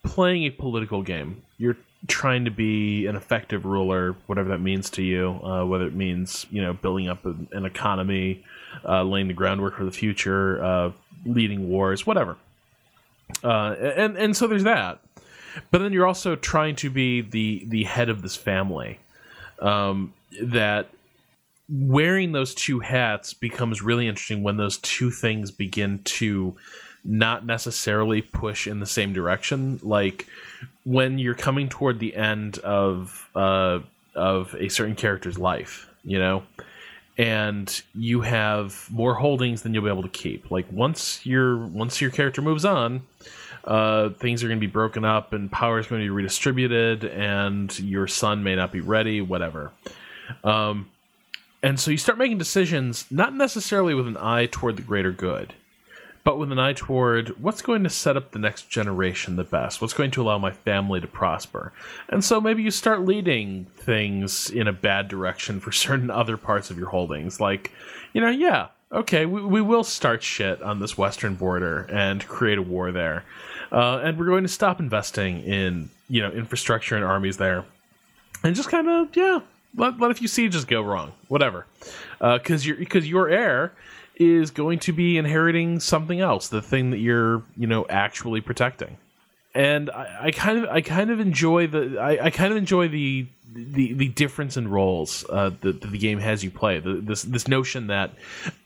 playing a political game. You're trying to be an effective ruler, whatever that means to you, uh, whether it means you know building up an, an economy, uh, laying the groundwork for the future, uh, leading wars, whatever. Uh, and and so there's that, but then you're also trying to be the the head of this family. Um, that wearing those two hats becomes really interesting when those two things begin to not necessarily push in the same direction. Like when you're coming toward the end of uh, of a certain character's life, you know, and you have more holdings than you'll be able to keep. Like once your once your character moves on, uh, things are going to be broken up and power is going to be redistributed, and your son may not be ready. Whatever. Um, and so you start making decisions not necessarily with an eye toward the greater good but with an eye toward what's going to set up the next generation the best, what's going to allow my family to prosper. And so maybe you start leading things in a bad direction for certain other parts of your holdings. Like, you know, yeah, okay, we, we will start shit on this western border and create a war there. Uh, and we're going to stop investing in, you know, infrastructure and armies there. And just kind of, yeah, let, let a few sieges go wrong, whatever. Because uh, because your heir is going to be inheriting something else, the thing that you're, you know, actually protecting. And I, I kind of, I kind of enjoy the, I, I kind of enjoy the, the, the difference in roles uh, that, the game has you play. The, this, this notion that,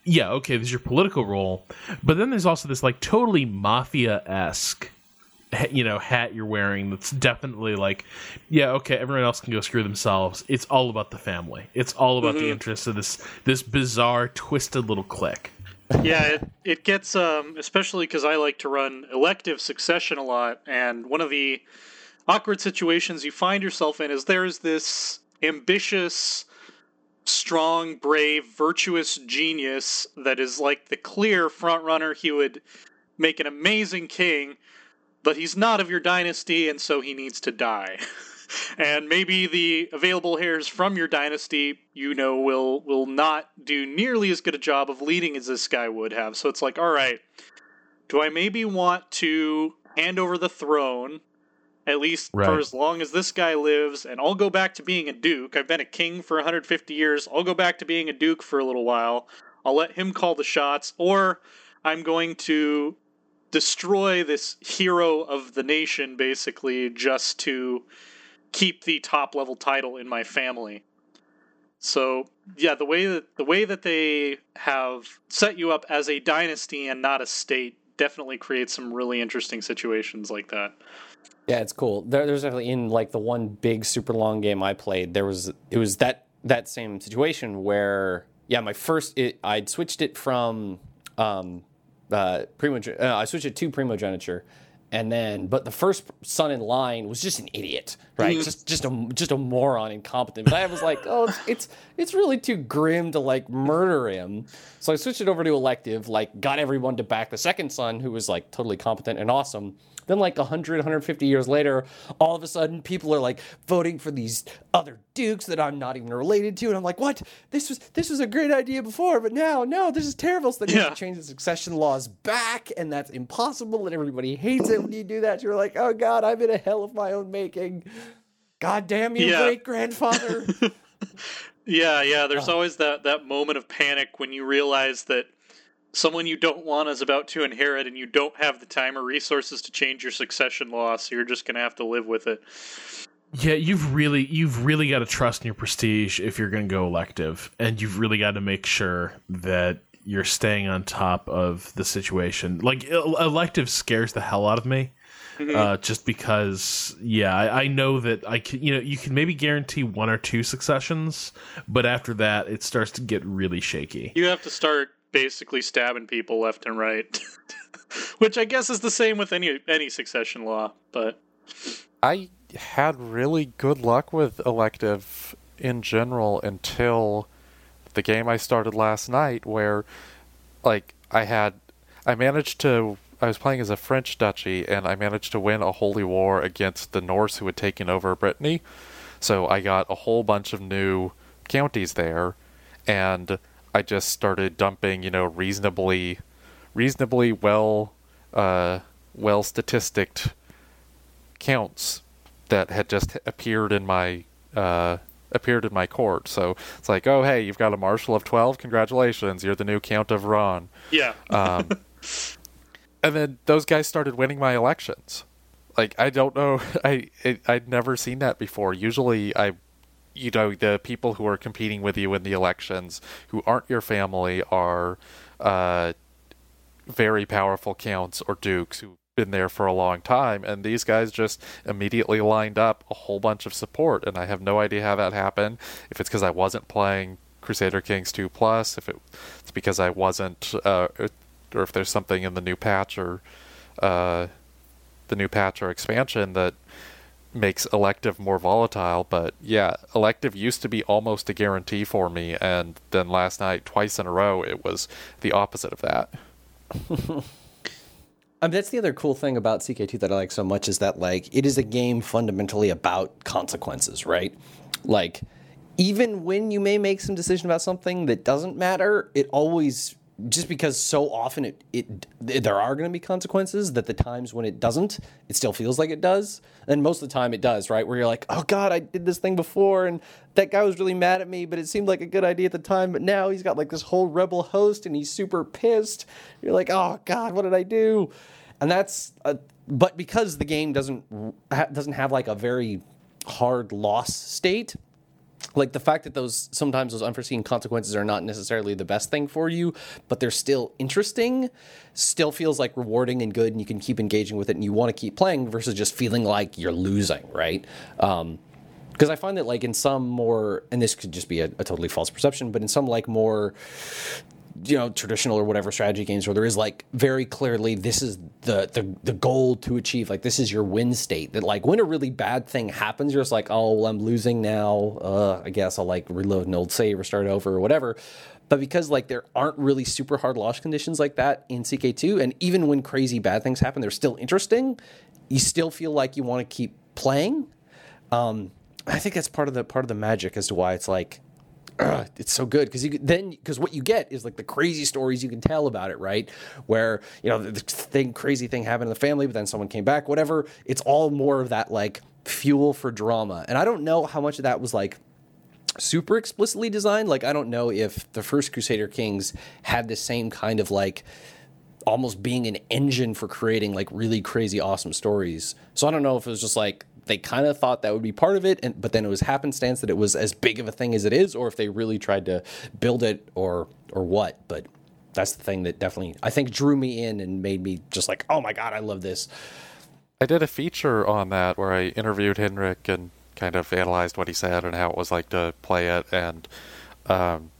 yeah, okay, this is your political role, but then there's also this like totally mafia esque you know hat you're wearing that's definitely like yeah okay everyone else can go screw themselves. It's all about the family. It's all about mm-hmm. the interests of this this bizarre twisted little clique. Yeah it, it gets um especially because i like to run elective succession a lot and one of the awkward situations you find yourself in is there's this ambitious strong brave virtuous genius that is like the clear front runner. He would make an amazing king but he's not of your dynasty, and so he needs to die. and maybe the available heirs from your dynasty, you know, will will not do nearly as good a job of leading as this guy would have. So it's like, all right, do I maybe want to hand over the throne at least right. for as long as this guy lives, and I'll go back to being a duke. I've been a king for 150 years. I'll go back to being a duke for a little while. I'll let him call the shots, or I'm going to destroy this hero of the nation basically just to keep the top level title in my family. So yeah, the way that the way that they have set you up as a dynasty and not a state definitely creates some really interesting situations like that. Yeah, it's cool. There, there's definitely in like the one big super long game I played. There was it was that that same situation where yeah, my first it, I'd switched it from um, uh, primogen- uh, I switched it to primogeniture, and then but the first son in line was just an idiot, right? Mm-hmm. Just just a just a moron, incompetent. But I was like, oh, it's, it's it's really too grim to like murder him. So I switched it over to elective, like got everyone to back the second son, who was like totally competent and awesome. Then, like 100, 150 years later, all of a sudden, people are like voting for these other dukes that I'm not even related to, and I'm like, what? This was this was a great idea before, but now, no, this is terrible. So they yeah. change the succession laws back, and that's impossible, and everybody hates it when you do that. You're like, oh god, I'm in a hell of my own making. God damn you, yeah. great grandfather. yeah, yeah. There's always that that moment of panic when you realize that someone you don't want is about to inherit and you don't have the time or resources to change your succession law so you're just going to have to live with it. Yeah you've really you've really got to trust in your prestige if you're going to go elective and you've really got to make sure that you're staying on top of the situation. Like elective scares the hell out of me mm-hmm. uh, just because yeah I, I, know that i can you know you can maybe guarantee one or two successions but after that it starts to get really shaky. You have to start basically stabbing people left and right, which I guess is the same with any any succession law. But I had really good luck with elective in general until the game I started last night, where like I had I managed to I was playing as a French duchy and I managed to win a holy war against the Norse who had taken over Brittany. So I got a whole bunch of new counties there and I just started dumping, you know, reasonably, reasonably well, uh, well statisticed counts that had just appeared in my uh, appeared in my court. So it's like, oh hey, you've got a marshal of twelve. Congratulations, you're the new Count of Ron. Yeah. Um, and then those guys started winning my elections. Like I don't know, I it, I'd never seen that before. Usually, I, you know, the people who are competing with you in the elections who aren't your family are, uh, very powerful counts or dukes who've been there for a long time, and these guys just immediately lined up a whole bunch of support, and I have no idea how that happened. If it's because I wasn't playing Crusader Kings 2 Plus, if it's because I wasn't, uh, or if there's something in the new patch or uh, the new patch or expansion that makes elective more volatile. But yeah, elective used to be almost a guarantee for me, and then last night, twice in a row, it was the opposite of that. That's the other cool thing about CK2 that I like so much is that like it is a game fundamentally about consequences, right? Like even when you may make some decision about something that doesn't matter, it always just because so often it, it there are going to be consequences that the times when it doesn't it still feels like it does. And most of the time it does right? Where you're like oh god i did this thing before and that guy was really mad at me but it seemed like a good idea at the time but now he's got like this whole rebel host and he's super pissed. You're like oh god what did i do? And that's a, but because the game doesn't doesn't have like a very hard loss state like the fact that those sometimes those unforeseen consequences are not necessarily the best thing for you, but they're still interesting, still feels like rewarding and good, and you can keep engaging with it and you want to keep playing versus just feeling like you're losing, right? Um, because I find that like in some more, and this could just be a, a totally false perception, but in some like more you know traditional or whatever strategy games where there is like very clearly this is the the the goal to achieve like this is your win state that like when a really bad thing happens you're just like oh well I'm losing now. Uh I guess I'll like reload an old save or start over or whatever. But because like there aren't really super hard loss conditions like that in CK2 and even when crazy bad things happen they're still interesting you still feel like you want to keep playing. Um I think that's part of the part of the magic as to why it's like uh, it's so good because you then because what you get is like the crazy stories you can tell about it, right? Where you know the, the thing crazy thing happened in the family, but then someone came back, whatever. It's all more of that like fuel for drama, and I don't know how much of that was like super explicitly designed. Like I don't know if the first Crusader Kings had the same kind of like almost being an engine for creating like really crazy awesome stories. So I don't know if it was just like they kind of thought that would be part of it, and but then it was happenstance that it was as big of a thing as it is, or if they really tried to build it, or or what. But that's the thing that definitely I think drew me in and made me just like, oh my god, I love this. I did a feature on that where I interviewed Henrik and kind of analyzed what he said and how it was like to play it, and um,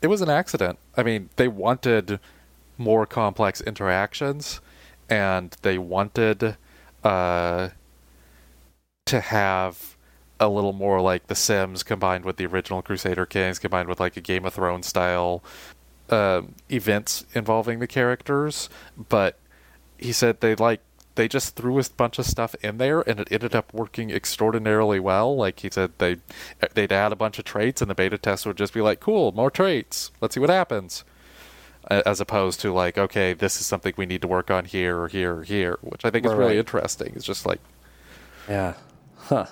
it was an accident. I mean, they wanted more complex interactions, and they wanted. Uh, to have a little more like The Sims combined with the original Crusader Kings, combined with like a Game of Thrones style uh, events involving the characters. But he said they like they just threw a bunch of stuff in there and it ended up working extraordinarily well. Like he said they they'd add a bunch of traits and the beta test would just be like, "Cool, more traits. Let's see what happens." As opposed to like, okay, this is something we need to work on here or here or here, which I think is really interesting. It's just like, yeah, Huh.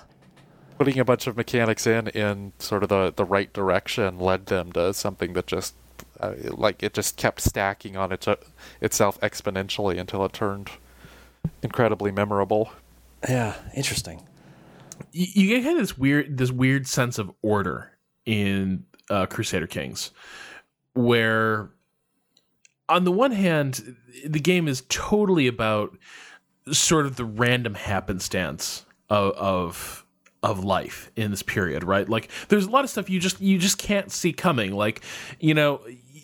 Putting a bunch of mechanics in in sort of the, the right direction led them to something that just uh, like it just kept stacking on its, uh, itself exponentially until it turned incredibly memorable. Yeah, interesting. You, you get this weird this weird sense of order in uh, Crusader Kings, where on the one hand, the game is totally about sort of the random happenstance of, of of life in this period, right? Like there's a lot of stuff you just you just can't see coming. Like, you know,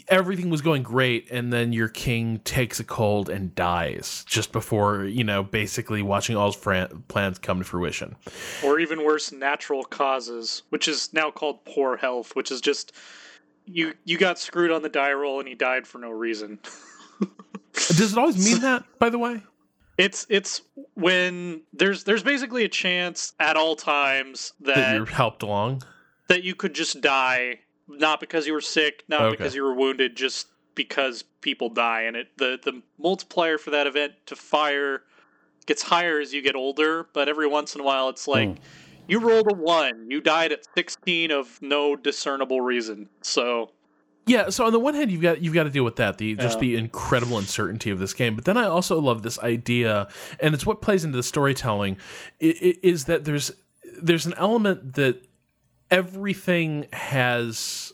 everything was going great and then your king takes a cold and dies just before, you know, basically watching all his fran- plans come to fruition. Or even worse, natural causes, which is now called poor health, which is just you you got screwed on the die roll and he died for no reason. Does it always mean that, by the way? It's it's when there's there's basically a chance at all times that, that you're helped along that you could just die not because you were sick, not Okay. because you were wounded, just because people die. And it the the multiplier for that event to fire gets higher as you get older, but every once in a while it's like hmm. you rolled a one, you died at sixteen of no discernible reason. So Yeah, so on the one hand, you've got you've got to deal with that the just Yeah. the incredible uncertainty of this game. But then I also love this idea, and it's what plays into the storytelling, is that there's there's an element that everything has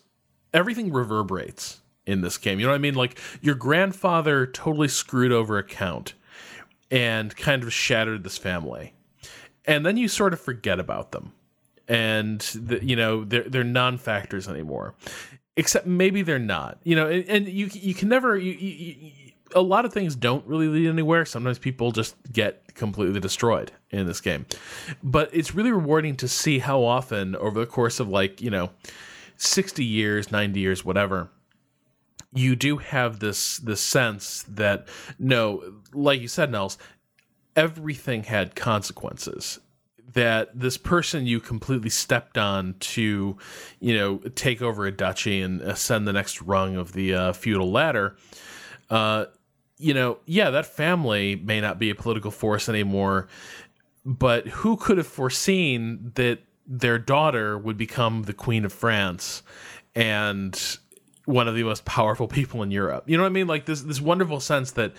everything reverberates in this game. You know what I mean? Like your grandfather totally screwed over a count and kind of shattered this family, and then you sort of forget about them, and the, you know they're they're non-factors anymore except maybe they're not. You know and, and you you can never you, you, you, a lot of things don't really lead anywhere. Sometimes people just get completely destroyed in this game. But it's really rewarding to see how often over the course of like you know 60 years 90 years whatever you do have this this sense that no like you said nels everything had consequences that this person you completely stepped on to, you know, take over a duchy and ascend the next rung of the uh, feudal ladder, uh, you know, yeah, that family may not be a political force anymore, but who could have foreseen that their daughter would become the queen of France and one of the most powerful people in Europe? You know what I mean? Like this this wonderful sense that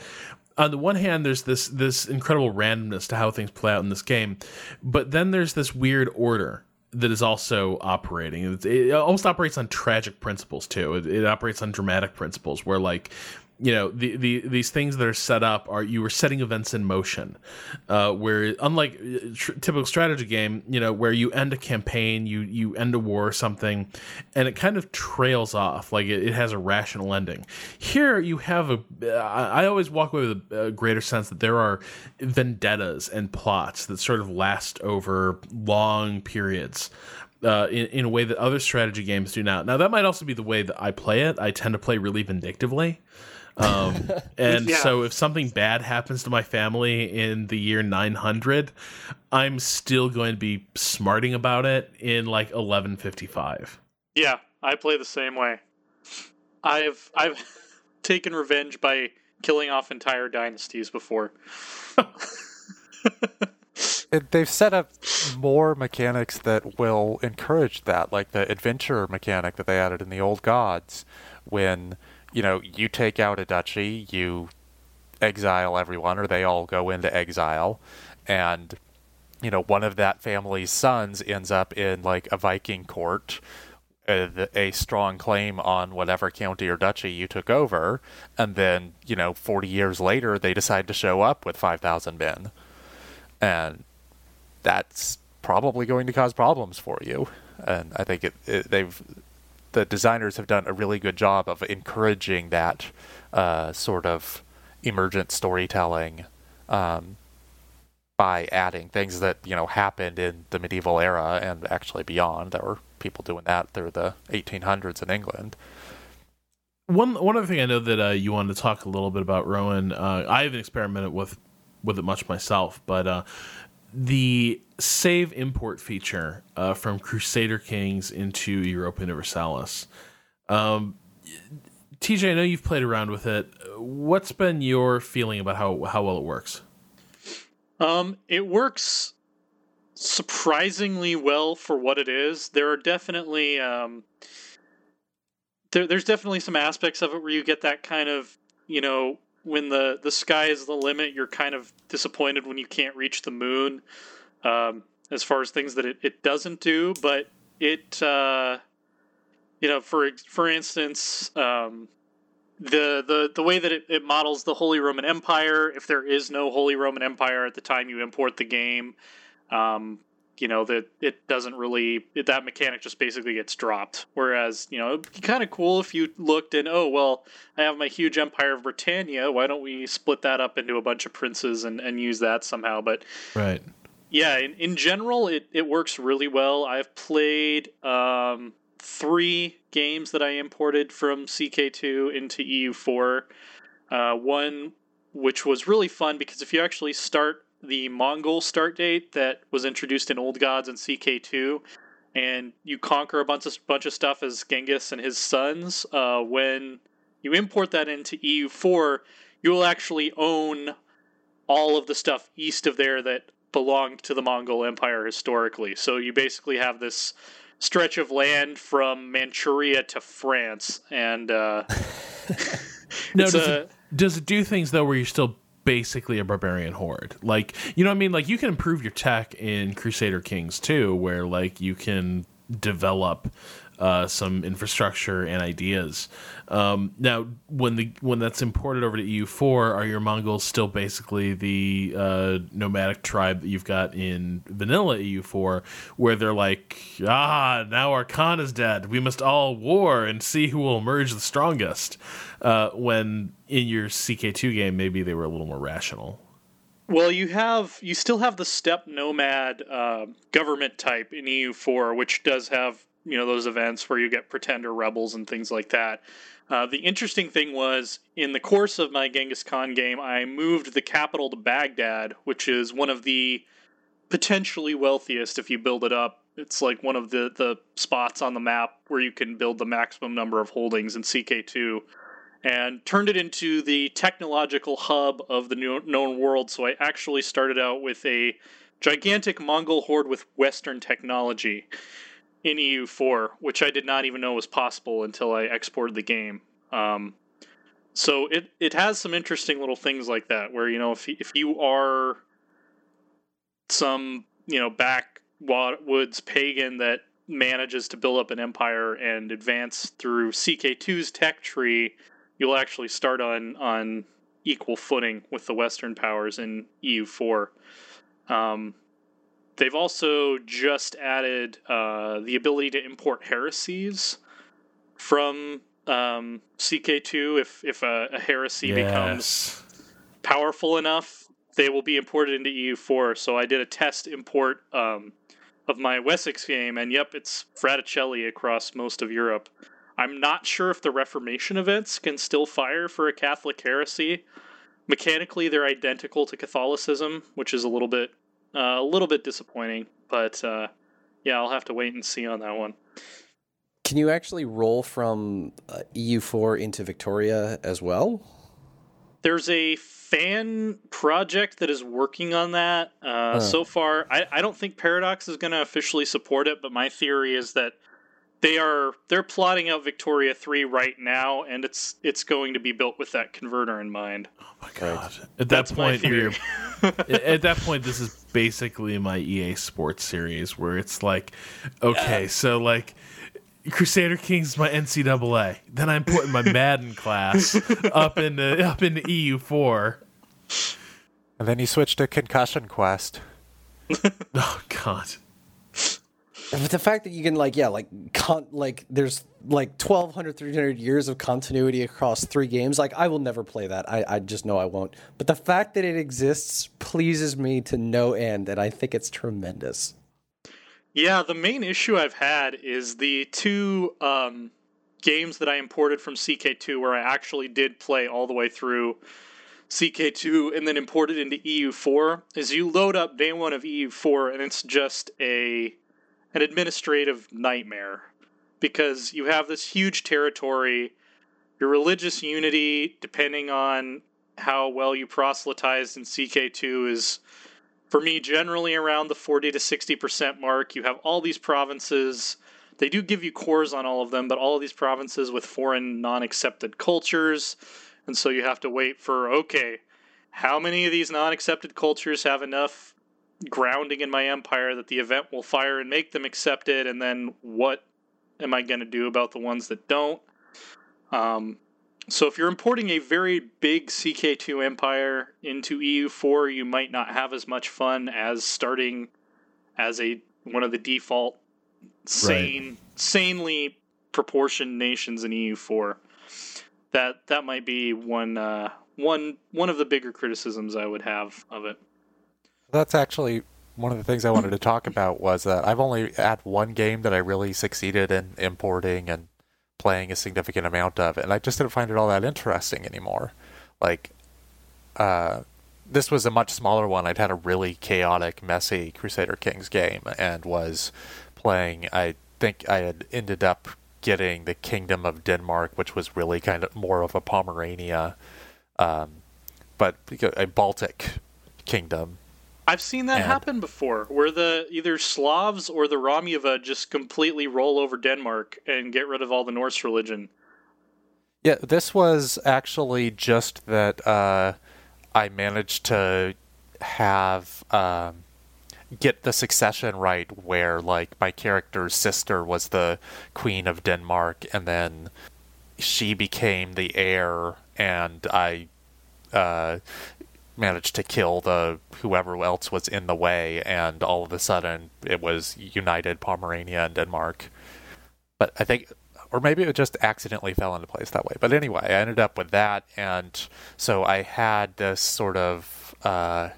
on the one hand there's this this incredible randomness to how things play out in this game but then there's this weird order that is also operating. It, it almost operates on tragic principles too. It, it operates on dramatic principles where like you know the, the these things that are set up are you were setting events in motion uh, where unlike uh, tr- typical strategy game you know where you end a campaign you you end a war or something and it kind of trails off like it, it has a rational ending here you have a I I always walk away with a, a greater sense that there are vendettas and plots that sort of last over long periods uh, in, in a way that other strategy games do not. Now, that might also be the way that I play it. I tend to play really vindictively. Um, and Yeah. so if something bad happens to my family in the year 900, I'm still going to be smarting about it in like 1155. yeah, I play the same way. I've I've taken revenge by killing off entire dynasties before. It, they've set up more mechanics that will encourage that, like the adventure mechanic that they added in the old gods, when you know you take out a duchy, you exile everyone, or they all go into exile, and you know one of that family's sons ends up in like a Viking court. uh, A strong claim on whatever county or duchy you took over, and then you know, forty years later, they decide to show up with five thousand men, and that's probably going to cause problems for you. And I think it, it, they've the designers have done a really good job of encouraging that uh, sort of emergent storytelling um, by adding things that you know happened in the medieval era and actually beyond. There were people doing that through the 1800s in England. One one other thing I know that uh, you wanted to talk a little bit about, Rowan. Uh, I haven't experimented with with it much myself, but uh, the save import feature uh, from Crusader Kings into Europa Universalis. Um, TJ, I know you've played around with it. What's been your feeling about how how well it works? Um, it works surprisingly well for what it is. There are definitely um, there, there's definitely some aspects of it where you get that kind of you know when the the sky is the limit, you're kind of disappointed when you can't reach the moon. Um, as far as things that it, it doesn't do, but it uh, you know for for instance. Um, the the the way that it, it models the Holy Roman Empire. If there is no Holy Roman Empire at the time you import the game, um, you know that it doesn't really it, that mechanic just basically gets dropped. Whereas you know it'd be kind of cool if you looked and oh well, I have my huge Empire of Britannia. Why don't we split that up into a bunch of princes and and use that somehow? But Right. yeah, in, in general, it, it works really well. I've played um, three games that I imported from CK2 into EU4. Uh, one which was really fun because if you actually start the Mongol start date that was introduced in Old Gods and CK2, and you conquer a bunch of bunch of stuff as Genghis and his sons. Uh, when you import that into EU4, you will actually own all of the stuff east of there that belonged to the Mongol Empire historically. So you basically have this stretch of land from Manchuria to France, and uh, No, does, a- it, does it do things though where you're still basically a barbarian horde? Like, you know what I mean? Like, you can improve your tech in Crusader Kings too, where like you can develop uh, some infrastructure and ideas. Um, now, when the when that's imported over to EU4, are your Mongols still basically the uh, nomadic tribe that you've got in vanilla EU4, where they're like, ah, now our Khan is dead. We must all war and see who will emerge the strongest. Uh, when in your CK2 game, maybe they were a little more rational. Well, you have you still have the steppe nomad uh, government type in EU4, which does have you know those events where you get pretender rebels and things like that. Uh, the interesting thing was in the course of my Genghis Khan game, I moved the capital to Baghdad, which is one of the potentially wealthiest if you build it up. It's like one of the the spots on the map where you can build the maximum number of holdings in CK2 and turned it into the technological hub of the known world. So I actually started out with a gigantic Mongol horde with Western technology in EU4, which I did not even know was possible until I exported the game. Um, so it, it has some interesting little things like that, where you know if if you are some you know backwoods pagan that manages to build up an empire and advance through CK2's tech tree, you'll actually start on on equal footing with the Western powers in EU4. Um, they've also just added uh, the ability to import heresies from um, CK2. If if a, a heresy becomes powerful enough, they will be imported into EU4. So I did a test import um, of my Wessex game, and yep, it's Fraticelli across most of Europe. I'm not sure if the Reformation events can still fire for a Catholic heresy. Mechanically, they're identical to Catholicism, which is a little bit uh, a little bit disappointing. But uh, yeah, I'll have to wait and see on that one. Can you actually roll from uh, EU4 into Victoria as well? There's a fan project that is working on that. Uh, So far, I, I don't think Paradox is going to officially support it, but my theory is that they are they're plotting out Victoria 3 right now, and it's it's going to be built with that converter in mind. Oh my god! At that That's my point, theory. at that point. This is basically my EA Sports series, where it's like, okay, so like. Crusader Kings is my NCAA. Then I'm putting my Madden class up in the, up into EU4. And then you switch to Concussion Quest. Oh God! But the fact that you can like yeah like con- like there's like 1200 300 years of continuity across three games like I will never play that. I, I just know I won't. But the fact that it exists pleases me to no end and I think it's tremendous. Yeah, the main issue I've had is the two um, games that I imported from CK2 where I actually did play all the way through CK2 and then imported into EU4 is you load up day one of EU4 and it's just a an administrative nightmare because you have this huge territory your religious unity depending on how well you proselytized in CK2 is for me generally around the 40 to 60% mark. You have all these provinces. They do give you cores on all of them but all of these provinces with foreign non-accepted cultures. And so you have to wait for okay how many of these non-accepted cultures have enough grounding in my empire that the event will fire and make them accepted and then what am i going to do about the ones that don't um, so if you're importing a very big CK2 empire into EU4, you might not have as much fun as starting as a one of the default sane, sanely proportioned nations in EU4. That that might be one uh, one one of the bigger criticisms I would have of it. That's actually one of the things I wanted to talk about was that I've only had one game that I really succeeded in importing and playing a significant amount of, and I just didn't find it all that interesting anymore. Like, uh, this was a much smaller one. I'd had a really chaotic, messy Crusader Kings game and was playing, I think I had ended up getting the Kingdom of Denmark, which was really kind of more of a Pomerania, um, but a Baltic kingdom. I've seen that And- happen before, where the either Slavs or the Romuva just completely roll over Denmark and get rid of all the Norse religion. Yeah, this was actually just that uh, I managed to have um, get the succession right, where like my character's sister was the queen of Denmark, and then she became the heir, and I uh, managed to kill the whoever else was in the way, and all of a sudden it was united Pomerania and Denmark. But I think or maybe it just accidentally fell into place that way. But anyway, I ended up with that, and so I had this sort of uh,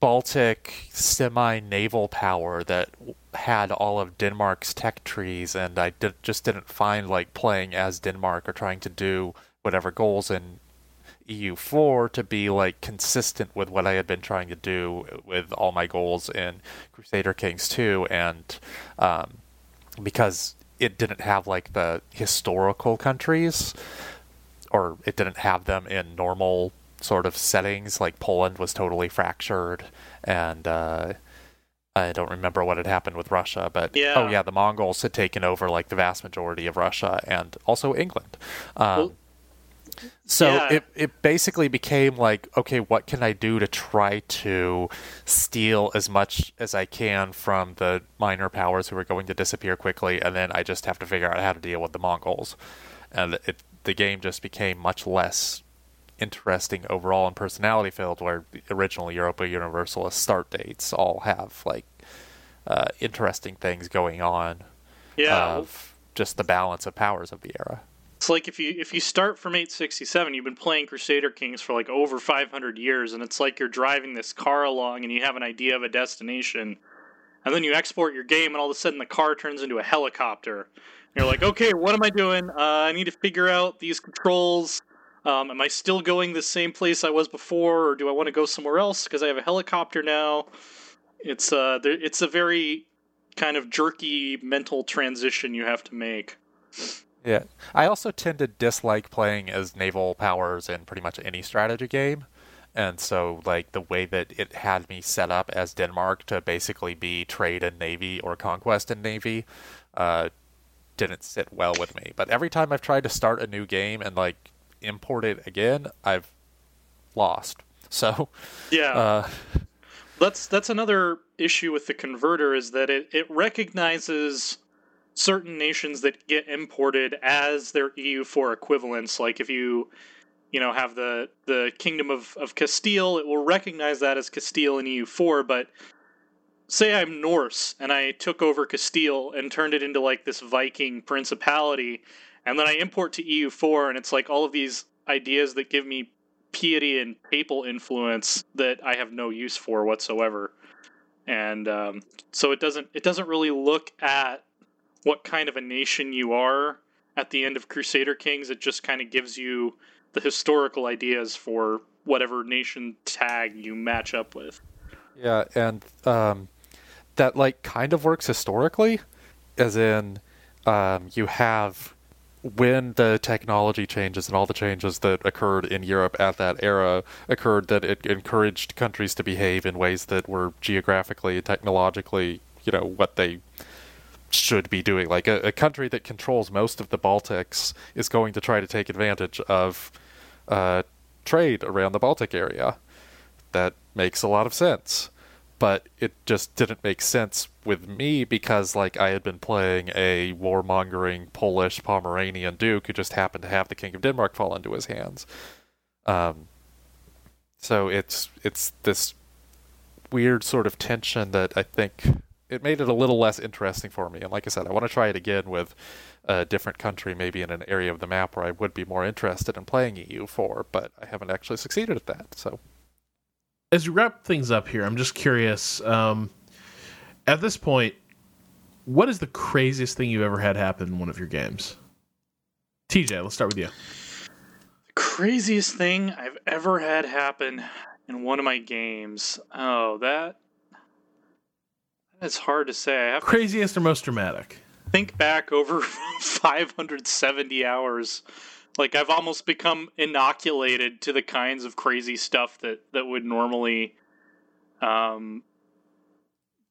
Baltic semi-naval power that had all of Denmark's tech trees, and I did, just didn't find like playing as Denmark or trying to do whatever goals in EU4 to be like consistent with what I had been trying to do with all my goals in Crusader Kings 2, and um, because it didn't have like the historical countries or it didn't have them in normal sort of settings like poland was totally fractured and uh, i don't remember what had happened with russia but Yeah. oh yeah the mongols had taken over like the vast majority of russia and also england um, Well, so yeah. it, it basically became like, okay, what can I do to try to steal as much as I can from the minor powers who are going to disappear quickly, and then I just have to figure out how to deal with the Mongols. And it, the game just became much less interesting overall and personality filled, where the original Europa Universalis start dates all have like uh, interesting things going on Yeah, of just the balance of powers of the era. It's like if you if you start from 867, you've been playing Crusader Kings for like over 500 years, and it's like you're driving this car along and you have an idea of a destination, and then you export your game, and all of a sudden the car turns into a helicopter. And you're like, okay, what am I doing? Uh, I need to figure out these controls. Um, am I still going the same place I was before, or do I want to go somewhere else because I have a helicopter now? It's uh, it's a very kind of jerky mental transition you have to make. Yeah. I also tend to dislike playing as naval powers in pretty much any strategy game. And so, like, the way that it had me set up as Denmark to basically be trade and navy or conquest and navy uh, didn't sit well with me. But every time I've tried to start a new game and, like, import it again, I've lost. So, Yeah. uh, that's that's another issue with the converter is that it, it recognizes certain nations that get imported as their EU4 equivalents. Like if you you know have the the kingdom of, of Castile, it will recognize that as Castile in EU4, but say I'm Norse and I took over Castile and turned it into like this Viking principality, and then I import to EU4 and it's like all of these ideas that give me piety and papal influence that I have no use for whatsoever. And um, so it doesn't it doesn't really look at what kind of a nation you are at the end of Crusader Kings. It just kind of gives you the historical ideas for whatever nation tag you match up with. Yeah, and um, that like kind of works historically, as in um, you have when the technology changes and all the changes that occurred in Europe at that era occurred that it encouraged countries to behave in ways that were geographically, technologically, you know, what they should be doing. Like a, a country that controls most of the Baltics is going to try to take advantage of uh, trade around the Baltic area. That makes a lot of sense. But it just didn't make sense with me because, like, I had been playing a warmongering Polish Pomeranian duke who just happened to have the King of Denmark fall into his hands. Um, so it's it's this weird sort of tension that I think it made it a little less interesting for me. And like I said, I want to try it again with a different country, maybe in an area of the map where I would be more interested in playing EU4, but I haven't actually succeeded at that. So as we wrap things up here, I'm just curious. Um, at this point, what is the craziest thing you've ever had happen in one of your games? TJ, let's start with you. Craziest thing I've ever had happen in one of my games. Oh, that It's hard to say. I have Craziest or most dramatic? think back over 570 hours. Like I've almost become inoculated to the kinds of crazy stuff that that would normally um,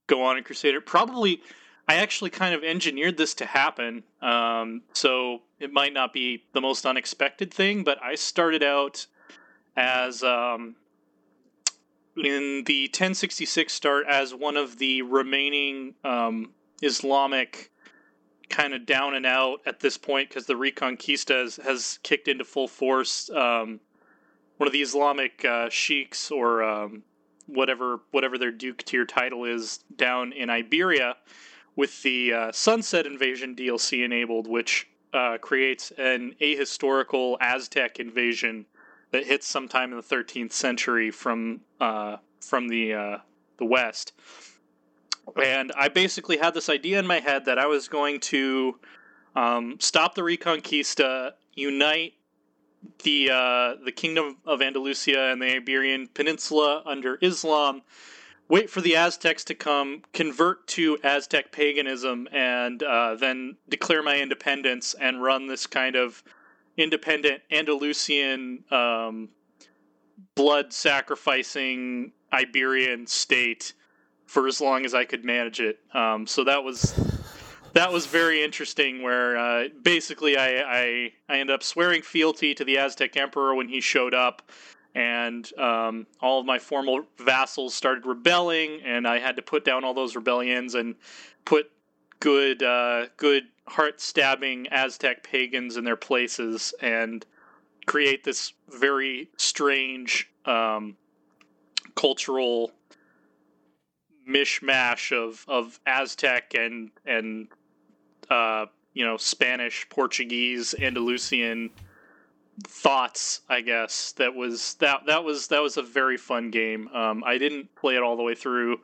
go on in Crusader. Probably, I actually kind of engineered this to happen. Um, so it might not be the most unexpected thing, but I started out as um, in the 1066 start as one of the remaining um, Islamic kind of down and out at this point because the Reconquista has, has kicked into full force. Um, one of the Islamic uh, sheiks or um, whatever whatever their duke tier title is down in Iberia with the uh, Sunset Invasion DLC enabled, which uh, creates an ahistorical Aztec invasion that hits sometime in the 13th century from uh, from the uh, the west. And I basically had this idea in my head that I was going to um, stop the Reconquista, unite the uh, the kingdom of Andalusia and the Iberian Peninsula under Islam, wait for the Aztecs to come, convert to Aztec paganism, and uh, then declare my independence and run this kind of independent Andalusian um, blood sacrificing Iberian state for as long as I could manage it. Um, so that was that was very interesting. Where uh, basically I, I I ended up swearing fealty to the Aztec Emperor when he showed up, and um, all of my formal vassals started rebelling, and I had to put down all those rebellions and put good uh, good heart stabbing Aztec pagans in their places and create this very strange um, cultural mishmash of of Aztec and and uh, you know Spanish, Portuguese, Andalusian thoughts. I guess that was that that was that was a very fun game. Um, I didn't play it all the way through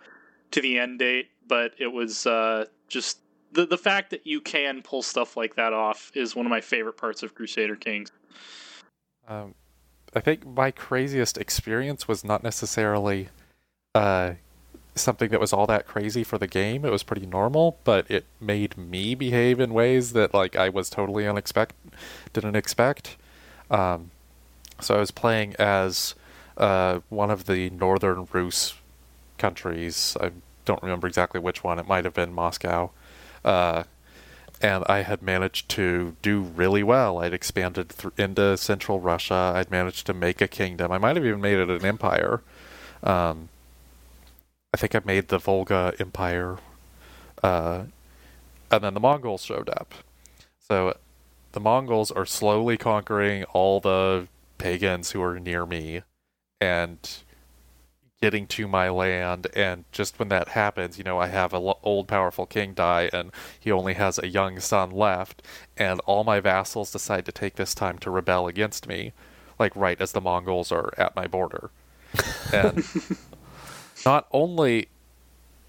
to the end date, but it was uh, just the the fact that you can pull stuff like that off is one of my favorite parts of Crusader Kings. Um, I think my craziest experience was not necessarily uh, something that was all that crazy for the game. It was pretty normal, but it made me behave in ways that like I was totally unexpect didn't expect. Um, so I was playing as uh, one of the northern Rus countries. I don't remember exactly which one. It might have been Moscow. Uh, and I had managed to do really well. I'd expanded th- into central Russia. I'd managed to make a kingdom. I might have even made it an empire. Um, I think I made the Volga Empire. Uh, and then the Mongols showed up. So the Mongols are slowly conquering all the pagans who are near me and getting to my land. And just when that happens, you know, I have an old powerful king die and he only has a young son left. And all my vassals decide to take this time to rebel against me, like right as the Mongols are at my border. And not only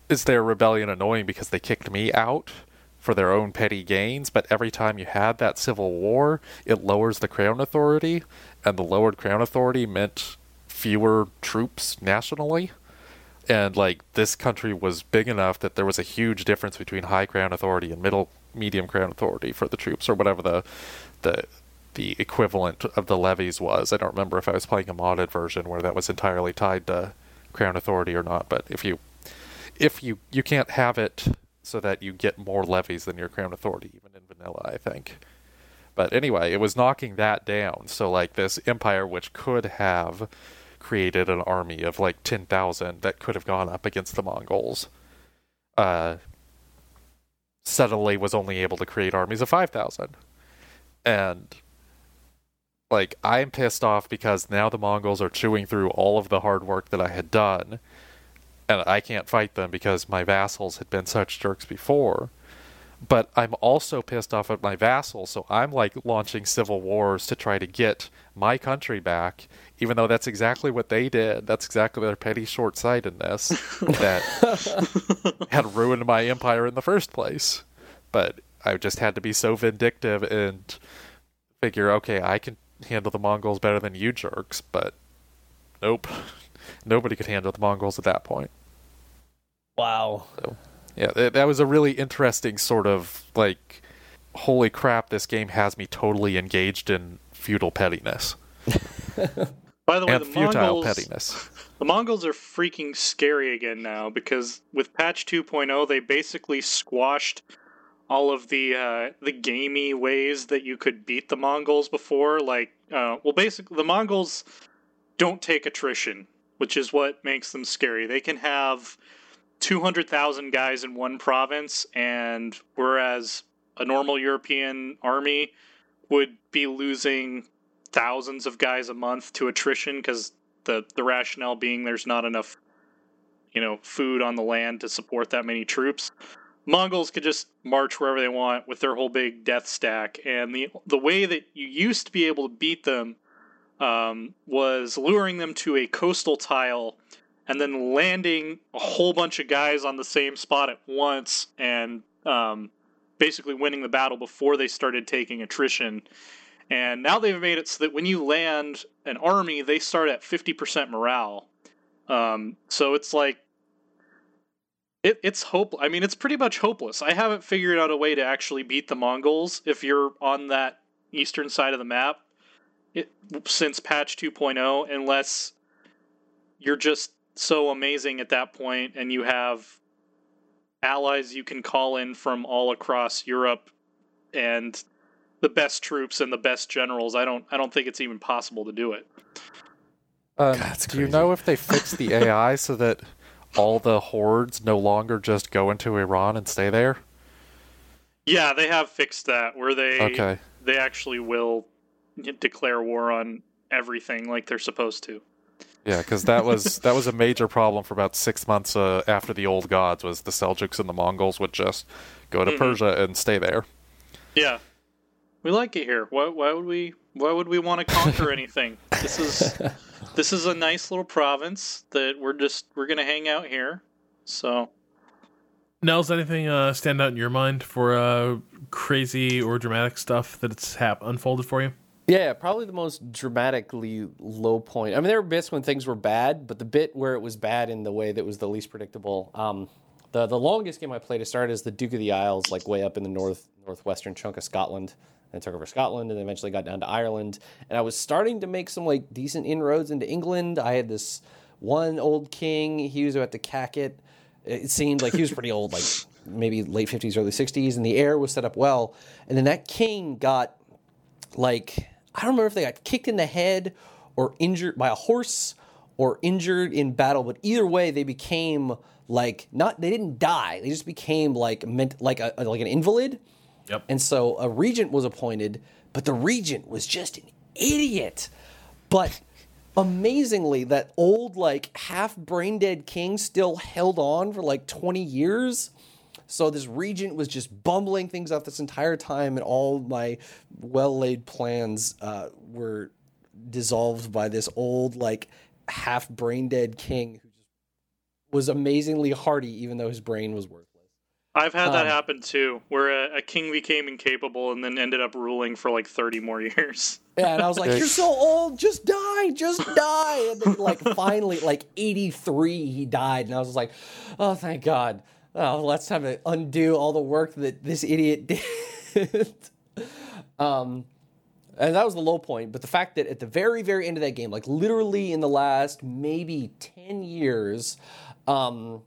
is their rebellion annoying because they kicked me out for their own petty gains, but every time you had that civil war, it lowers the crown authority, and the lowered crown authority meant fewer troops nationally. And like this country was big enough that there was a huge difference between high crown authority and middle medium crown authority for the troops or whatever the the the equivalent of the levies was. I don't remember if I was playing a modded version where that was entirely tied to crown authority or not, but if you if you you can't have it so that you get more levies than your crown authority even in vanilla, I think. But anyway, it was knocking that down. So like this empire which could have created an army of like 10,000 that could have gone up against the Mongols. Uh, suddenly was only able to create armies of 5,000. And like I'm pissed off because now the Mongols are chewing through all of the hard work that I had done and I can't fight them because my vassals had been such jerks before but I'm also pissed off at my vassals, so I'm like launching civil wars to try to get my country back, even though that's exactly what they did. That's exactly their petty short sightedness that had ruined my empire in the first place. But I just had to be so vindictive and figure, okay, I can handle the Mongols better than you jerks, but nope. Nobody could handle the Mongols at that point. Wow. So Yeah, that, that was a really interesting sort of like, holy crap! This game has me totally engaged in feudal pettiness By the way, and the futile Mongols, pettiness. the Mongols are freaking scary again now because with patch 2.0 they basically squashed all of the uh, the gamey ways that you could beat the Mongols before. Like, uh, well, basically the Mongols don't take attrition, which is what makes them scary. They can have 200,000 guys in one province, and whereas a normal European army would be losing thousands of guys a month to attrition because the the rationale being there's not enough you know food on the land to support that many troops. Mongols could just march wherever they want with their whole big death stack and the the way that you used to be able to beat them um, was luring them to a coastal tile and then landing a whole bunch of guys on the same spot at once and um, basically winning the battle before they started taking attrition and now they've made it so that when you land an army, they start at 50% morale. Um, so it's like, it, it's hope. I mean, it's pretty much hopeless. I haven't figured out a way to actually beat the Mongols if you're on that eastern side of the map it, since patch 2.0, unless you're just so amazing at that point and you have allies you can call in from all across Europe and the best troops and the best generals. I don't I don't think it's even possible to do it. Um, that's do you know if they fixed the AI so that all the hordes no longer just go into Iran and stay there? Yeah, they have fixed that where they Okay. they actually will declare war on everything like they're supposed to. Yeah, because that was that was a major problem for about six months uh, after the old gods. Was the Seljuks and the Mongols would just go to Mhm. Persia and stay there. Yeah. We like it here. Why why would we why would we want to conquer anything? This is this is a nice little province that we're just we're going to hang out here. So, Nels, anything uh, stand out in your mind for uh, crazy or dramatic stuff that's hap- unfolded for you? Yeah, probably the most dramatically low point. I mean, there were bits when things were bad, but the bit where it was bad in the way that was the least predictable. Um, the the longest game I played to start is the Duke of the Isles, like way up in the north northwestern chunk of Scotland. And took over Scotland, and eventually got down to Ireland. And I was starting to make some like decent inroads into England. I had this one old king. He was about to cack it. It seemed like he was pretty old, like maybe late fifties, early sixties, and the heir was set up well. And then that king got like I don't remember if they got kicked in the head or injured by a horse or injured in battle, but either way they became like not they didn't die. They just became like meant like a like an invalid. Yep. And so a regent was appointed, but the regent was just an idiot. But amazingly, that old like half brain dead king still held on for like 20 years. So this regent was just bumbling things up this entire time, and all my well laid plans uh, were dissolved by this old, like half brain dead king who just was amazingly hardy, even though his brain was worthless. I've had that Um, happen too, where a, a king became incapable and then ended up ruling for like 30 more years. Yeah, and I was like, "You're so old, just die, just die." And then, like, finally, like 83, he died, and I was like, "Oh, thank God." Oh, let's time to undo all the work that this idiot did. um, and that was the low point. But the fact that at the very, very end of that game, like literally in the last maybe 10 years, um,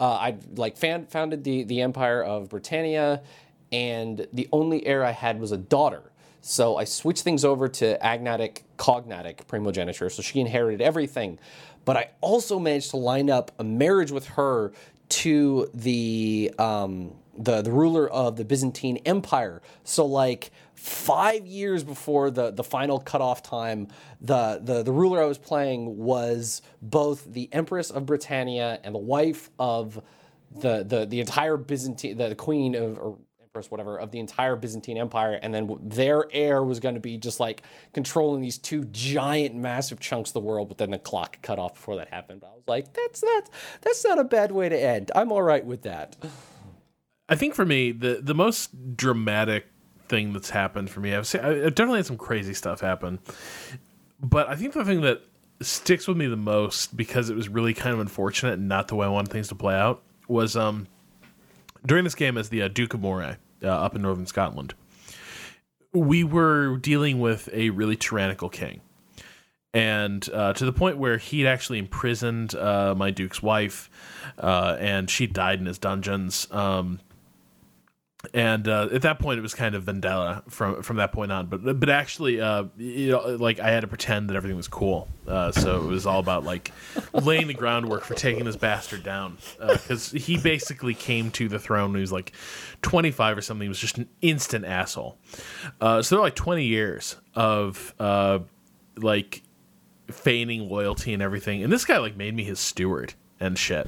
uh, I like fan, founded the the Empire of Britannia, and the only heir I had was a daughter. So I switched things over to agnatic cognatic primogeniture, so she inherited everything. But I also managed to line up a marriage with her to the um, the the ruler of the Byzantine Empire. So like five years before the the final cutoff time, the the the ruler I was playing was both the Empress of Britannia and the wife of the the the entire Byzantine the, queen of empress whatever of the entire Byzantine Empire, and then their heir was going to be just like controlling these two giant, massive chunks of the world. But then the clock cut off before that happened. But I was like, that's not that's not a bad way to end. I'm all right with that. I think for me, the the most dramatic thing that's happened for me, I've, seen, I've definitely had some crazy stuff happen, but I think the thing that sticks with me the most because it was really kind of unfortunate and not the way I wanted things to play out was um during this game as the uh, Duke of Moray uh, up in northern Scotland, we were dealing with a really tyrannical king. And uh, to the point where he'd actually imprisoned uh, my Duke's wife, uh, and she died in his dungeons. Um, and uh, at that point, it was kind of vendetta from from that point on. But but actually, uh, you know, like I had to pretend that everything was cool. Uh, so it was all about like laying the groundwork for taking this bastard down because he basically came to the throne when he was like 25 or something. He was just an instant asshole. so there were like 20 years of like feigning loyalty and everything, and this guy like made me his steward and shit.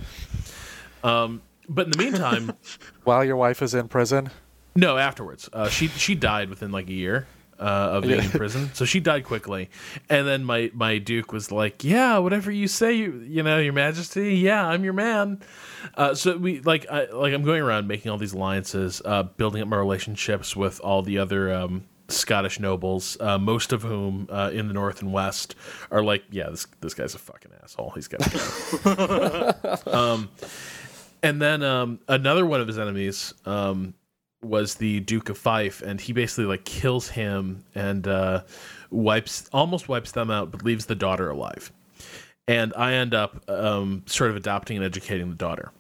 Um, but in the meantime, While your wife is in prison, no, afterwards, uh, she she died within like a year uh, of being in prison, so she died quickly. And then my my duke was like, "Yeah, whatever you say, you, you know, Your Majesty. Yeah, I'm your man." Uh, so we like I, like I'm going around making all these alliances, uh, building up my relationships with all the other um, Scottish nobles, uh, most of whom uh, in the north and west are like, yeah, this this guy's a fucking asshole. He's got to go. um, and then um, another one of his enemies um, was the Duke of Fife, and he basically like kills him and uh, wipes almost wipes them out, but leaves the daughter alive. And I end up um, sort of adopting and educating the daughter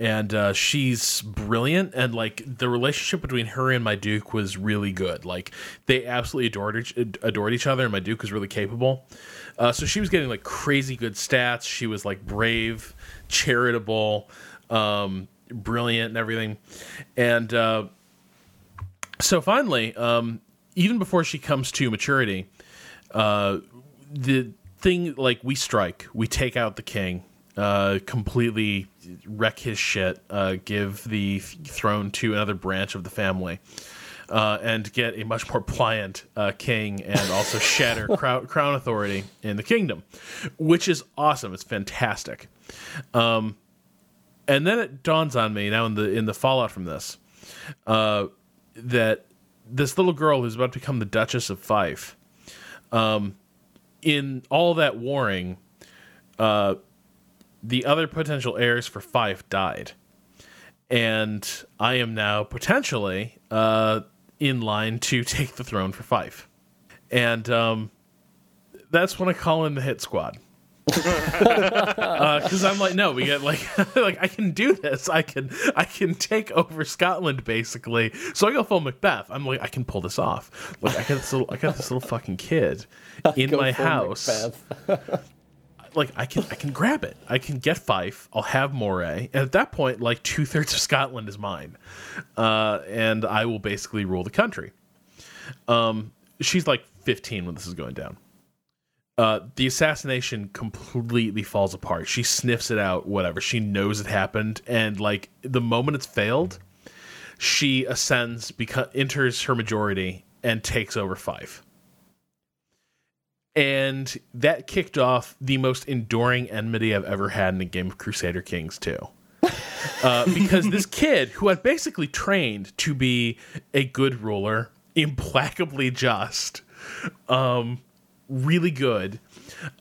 and uh, she's brilliant and like the relationship between her and my duke was really good. Like they absolutely adored each, adored each other and my duke was really capable. Uh, so she was getting like crazy good stats. She was like brave charitable um, brilliant and everything. And uh, so finally um, even before she comes to maturity uh, the thing like we strike. We take out the king uh, completely wreck his shit, uh, give the throne to another branch of the family, uh, and get a much more pliant uh, king, and also shatter crown, crown authority in the kingdom, which is awesome. It's fantastic. Um, and then it dawns on me now in the in the fallout from this uh, that this little girl who's about to become the Duchess of Fife, um, in all that warring, uh, the other potential heirs for Fife died. And I am now potentially uh, in line to take the throne for Fife. And um, that's when I call in the hit squad. because uh, I'm like, no, we get like, like I can do this. I can, I can take over Scotland basically. So I go full Macbeth. I'm like, I can pull this off. Like I got this little, I got this little fucking kid in my house like I can I can grab it. I can get Fife. I'll have Moray, and at that point, like two thirds of Scotland is mine, uh, and I will basically rule the country. Um, she's like 15 when this is going down. Uh, the assassination completely falls apart. She sniffs it out, whatever. She knows it happened, and like the moment it's failed, she ascends, beca- enters her majority, and takes over Fife and that kicked off the most enduring enmity I've ever had in a game of Crusader Kings 2. Uh, because this kid, who had basically trained to be a good ruler, implacably just, um, really good,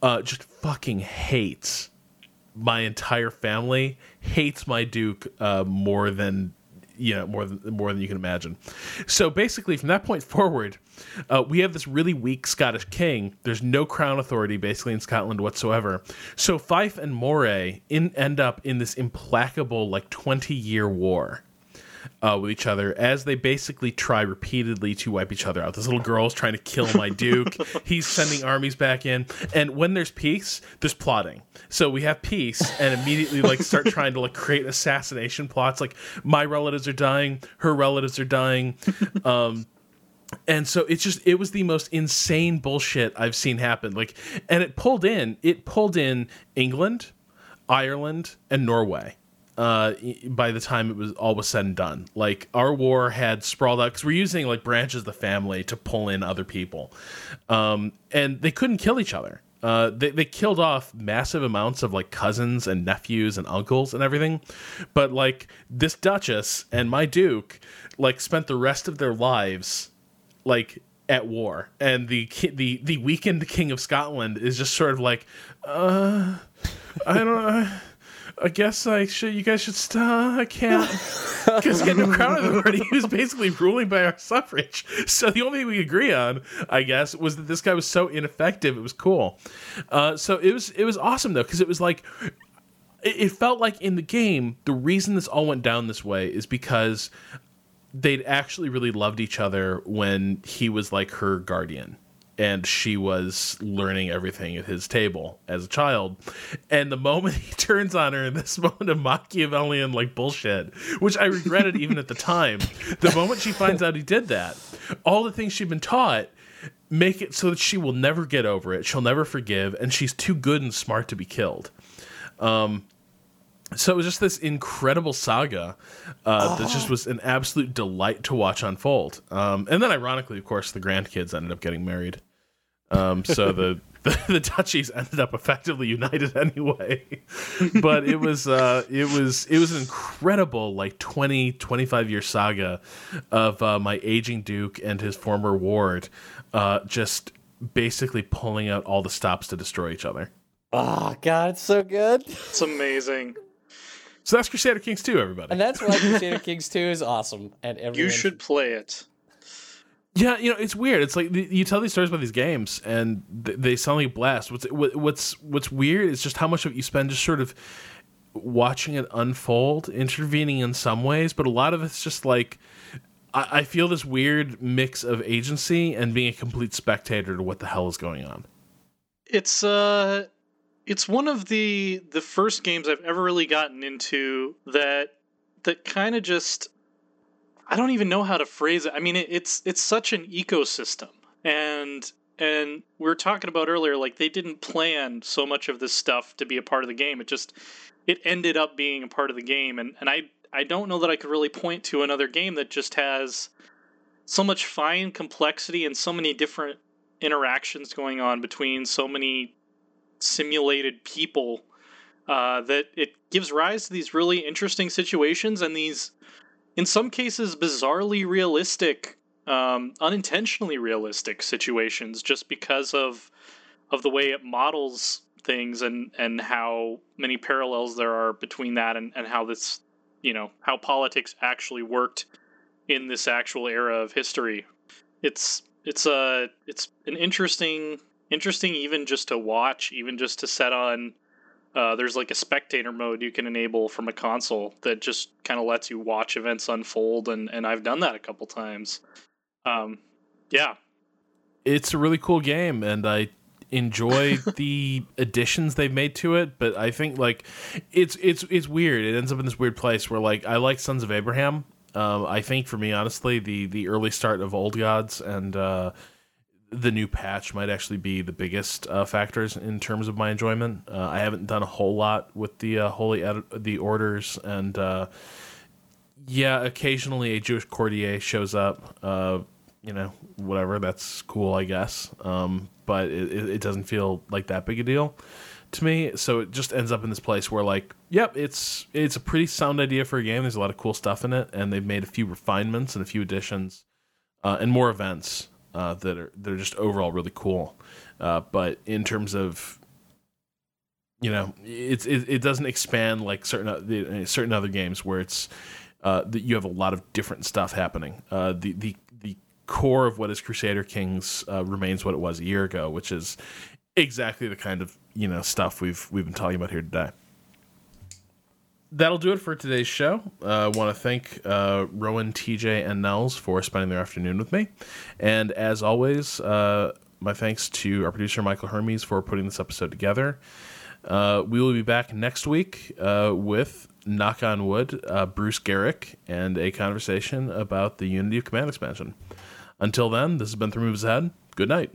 uh, just fucking hates my entire family, hates my Duke uh, more than know more than more than you can imagine. So basically, from that point forward, uh, we have this really weak Scottish king. There's no crown authority basically in Scotland whatsoever. So Fife and Moray in, end up in this implacable like 20 year war uh, with each other as they basically try repeatedly to wipe each other out. This little girl's trying to kill my duke. He's sending armies back in, and when there's peace, there's plotting. So we have peace, and immediately like start trying to like create assassination plots. Like my relatives are dying, her relatives are dying. Um, and so it's just it was the most insane bullshit I've seen happen. Like, and it pulled in it pulled in England, Ireland, and Norway uh, by the time it was all was said and done. Like our war had sprawled out because we're using like branches of the family to pull in other people, um, and they couldn't kill each other. Uh, they they killed off massive amounts of like cousins and nephews and uncles and everything, but like this duchess and my duke like spent the rest of their lives like at war, and the the the weakened king of Scotland is just sort of like, uh, I don't know I guess I should. You guys should stop. I can't because getting crown authority he was basically ruling by our suffrage. So the only thing we agree on, I guess, was that this guy was so ineffective. It was cool. Uh, so it was it was awesome though because it was like it, it felt like in the game the reason this all went down this way is because they'd actually really loved each other when he was like her guardian and she was learning everything at his table as a child. And the moment he turns on her in this moment of Machiavellian like bullshit, which I regretted even at the time, the moment she finds out he did that, all the things she'd been taught make it so that she will never get over it. She'll never forgive, and she's too good and smart to be killed. Um, so it was just this incredible saga uh, that just was an absolute delight to watch unfold. Um, and then, ironically, of course, the grandkids ended up getting married. Um, so the, the the duchies ended up effectively united anyway. but it was uh, it was it was an incredible like 20 25 year saga of uh, my aging duke and his former ward uh, just basically pulling out all the stops to destroy each other. Oh god, it's so good. It's amazing. So that's Crusader Kings 2, everybody. And that's why Crusader Kings 2 is awesome. And everyone You should play it. Yeah, you know, it's weird. It's like you tell these stories about these games, and they sound like a blast. What's what's what's weird is just how much of it you spend just sort of watching it unfold, intervening in some ways, but a lot of it's just like I, I feel this weird mix of agency and being a complete spectator to what the hell is going on. It's uh it's one of the the first games I've ever really gotten into that that kind of just I don't even know how to phrase it. I mean, it, it's it's such an ecosystem, and and we were talking about earlier, like they didn't plan so much of this stuff to be a part of the game. It just it ended up being a part of the game, and and I I don't know that I could really point to another game that just has so much fine complexity and so many different interactions going on between so many simulated people uh, that it gives rise to these really interesting situations and these in some cases bizarrely realistic um, unintentionally realistic situations just because of of the way it models things and and how many parallels there are between that and, and how this you know how politics actually worked in this actual era of history. It's it's a it's an interesting interesting even just to watch even just to set on uh, there's like a spectator mode you can enable from a console that just kind of lets you watch events unfold, and and I've done that a couple times. Um, yeah, it's a really cool game, and I enjoy the additions they've made to it. But I think like it's it's it's weird. It ends up in this weird place where like I like Sons of Abraham. Um, I think for me, honestly, the the early start of Old Gods and uh, the new patch might actually be the biggest uh, factors in terms of my enjoyment. Uh, I haven't done a whole lot with the uh, holy ed- the orders, and uh, yeah, occasionally a Jewish courtier shows up. Uh, you know, whatever. That's cool, I guess. Um, but it, it doesn't feel like that big a deal to me. So it just ends up in this place where, like, yep, it's it's a pretty sound idea for a game. There's a lot of cool stuff in it, and they've made a few refinements and a few additions uh, and more events uh, that are that are just overall really cool. Uh, but in terms of you know, it's it, it doesn't expand like certain certain other games where it's uh, that you have a lot of different stuff happening. Uh, the the the core of what is Crusader Kings uh, remains what it was a year ago, which is exactly the kind of you know stuff we've we've been talking about here today that'll do it for today's show. I uh, want to thank uh, Rowan, TJ, and Nels for spending their afternoon with me. And as always, uh, my thanks to our producer, Michael Hermes, for putting this episode together. Uh, we will be back next week uh, with, knock on wood, Bruce Geryk and a conversation about the Unity of Command expansion. Until then, this has been Three Moves Ahead. Good night.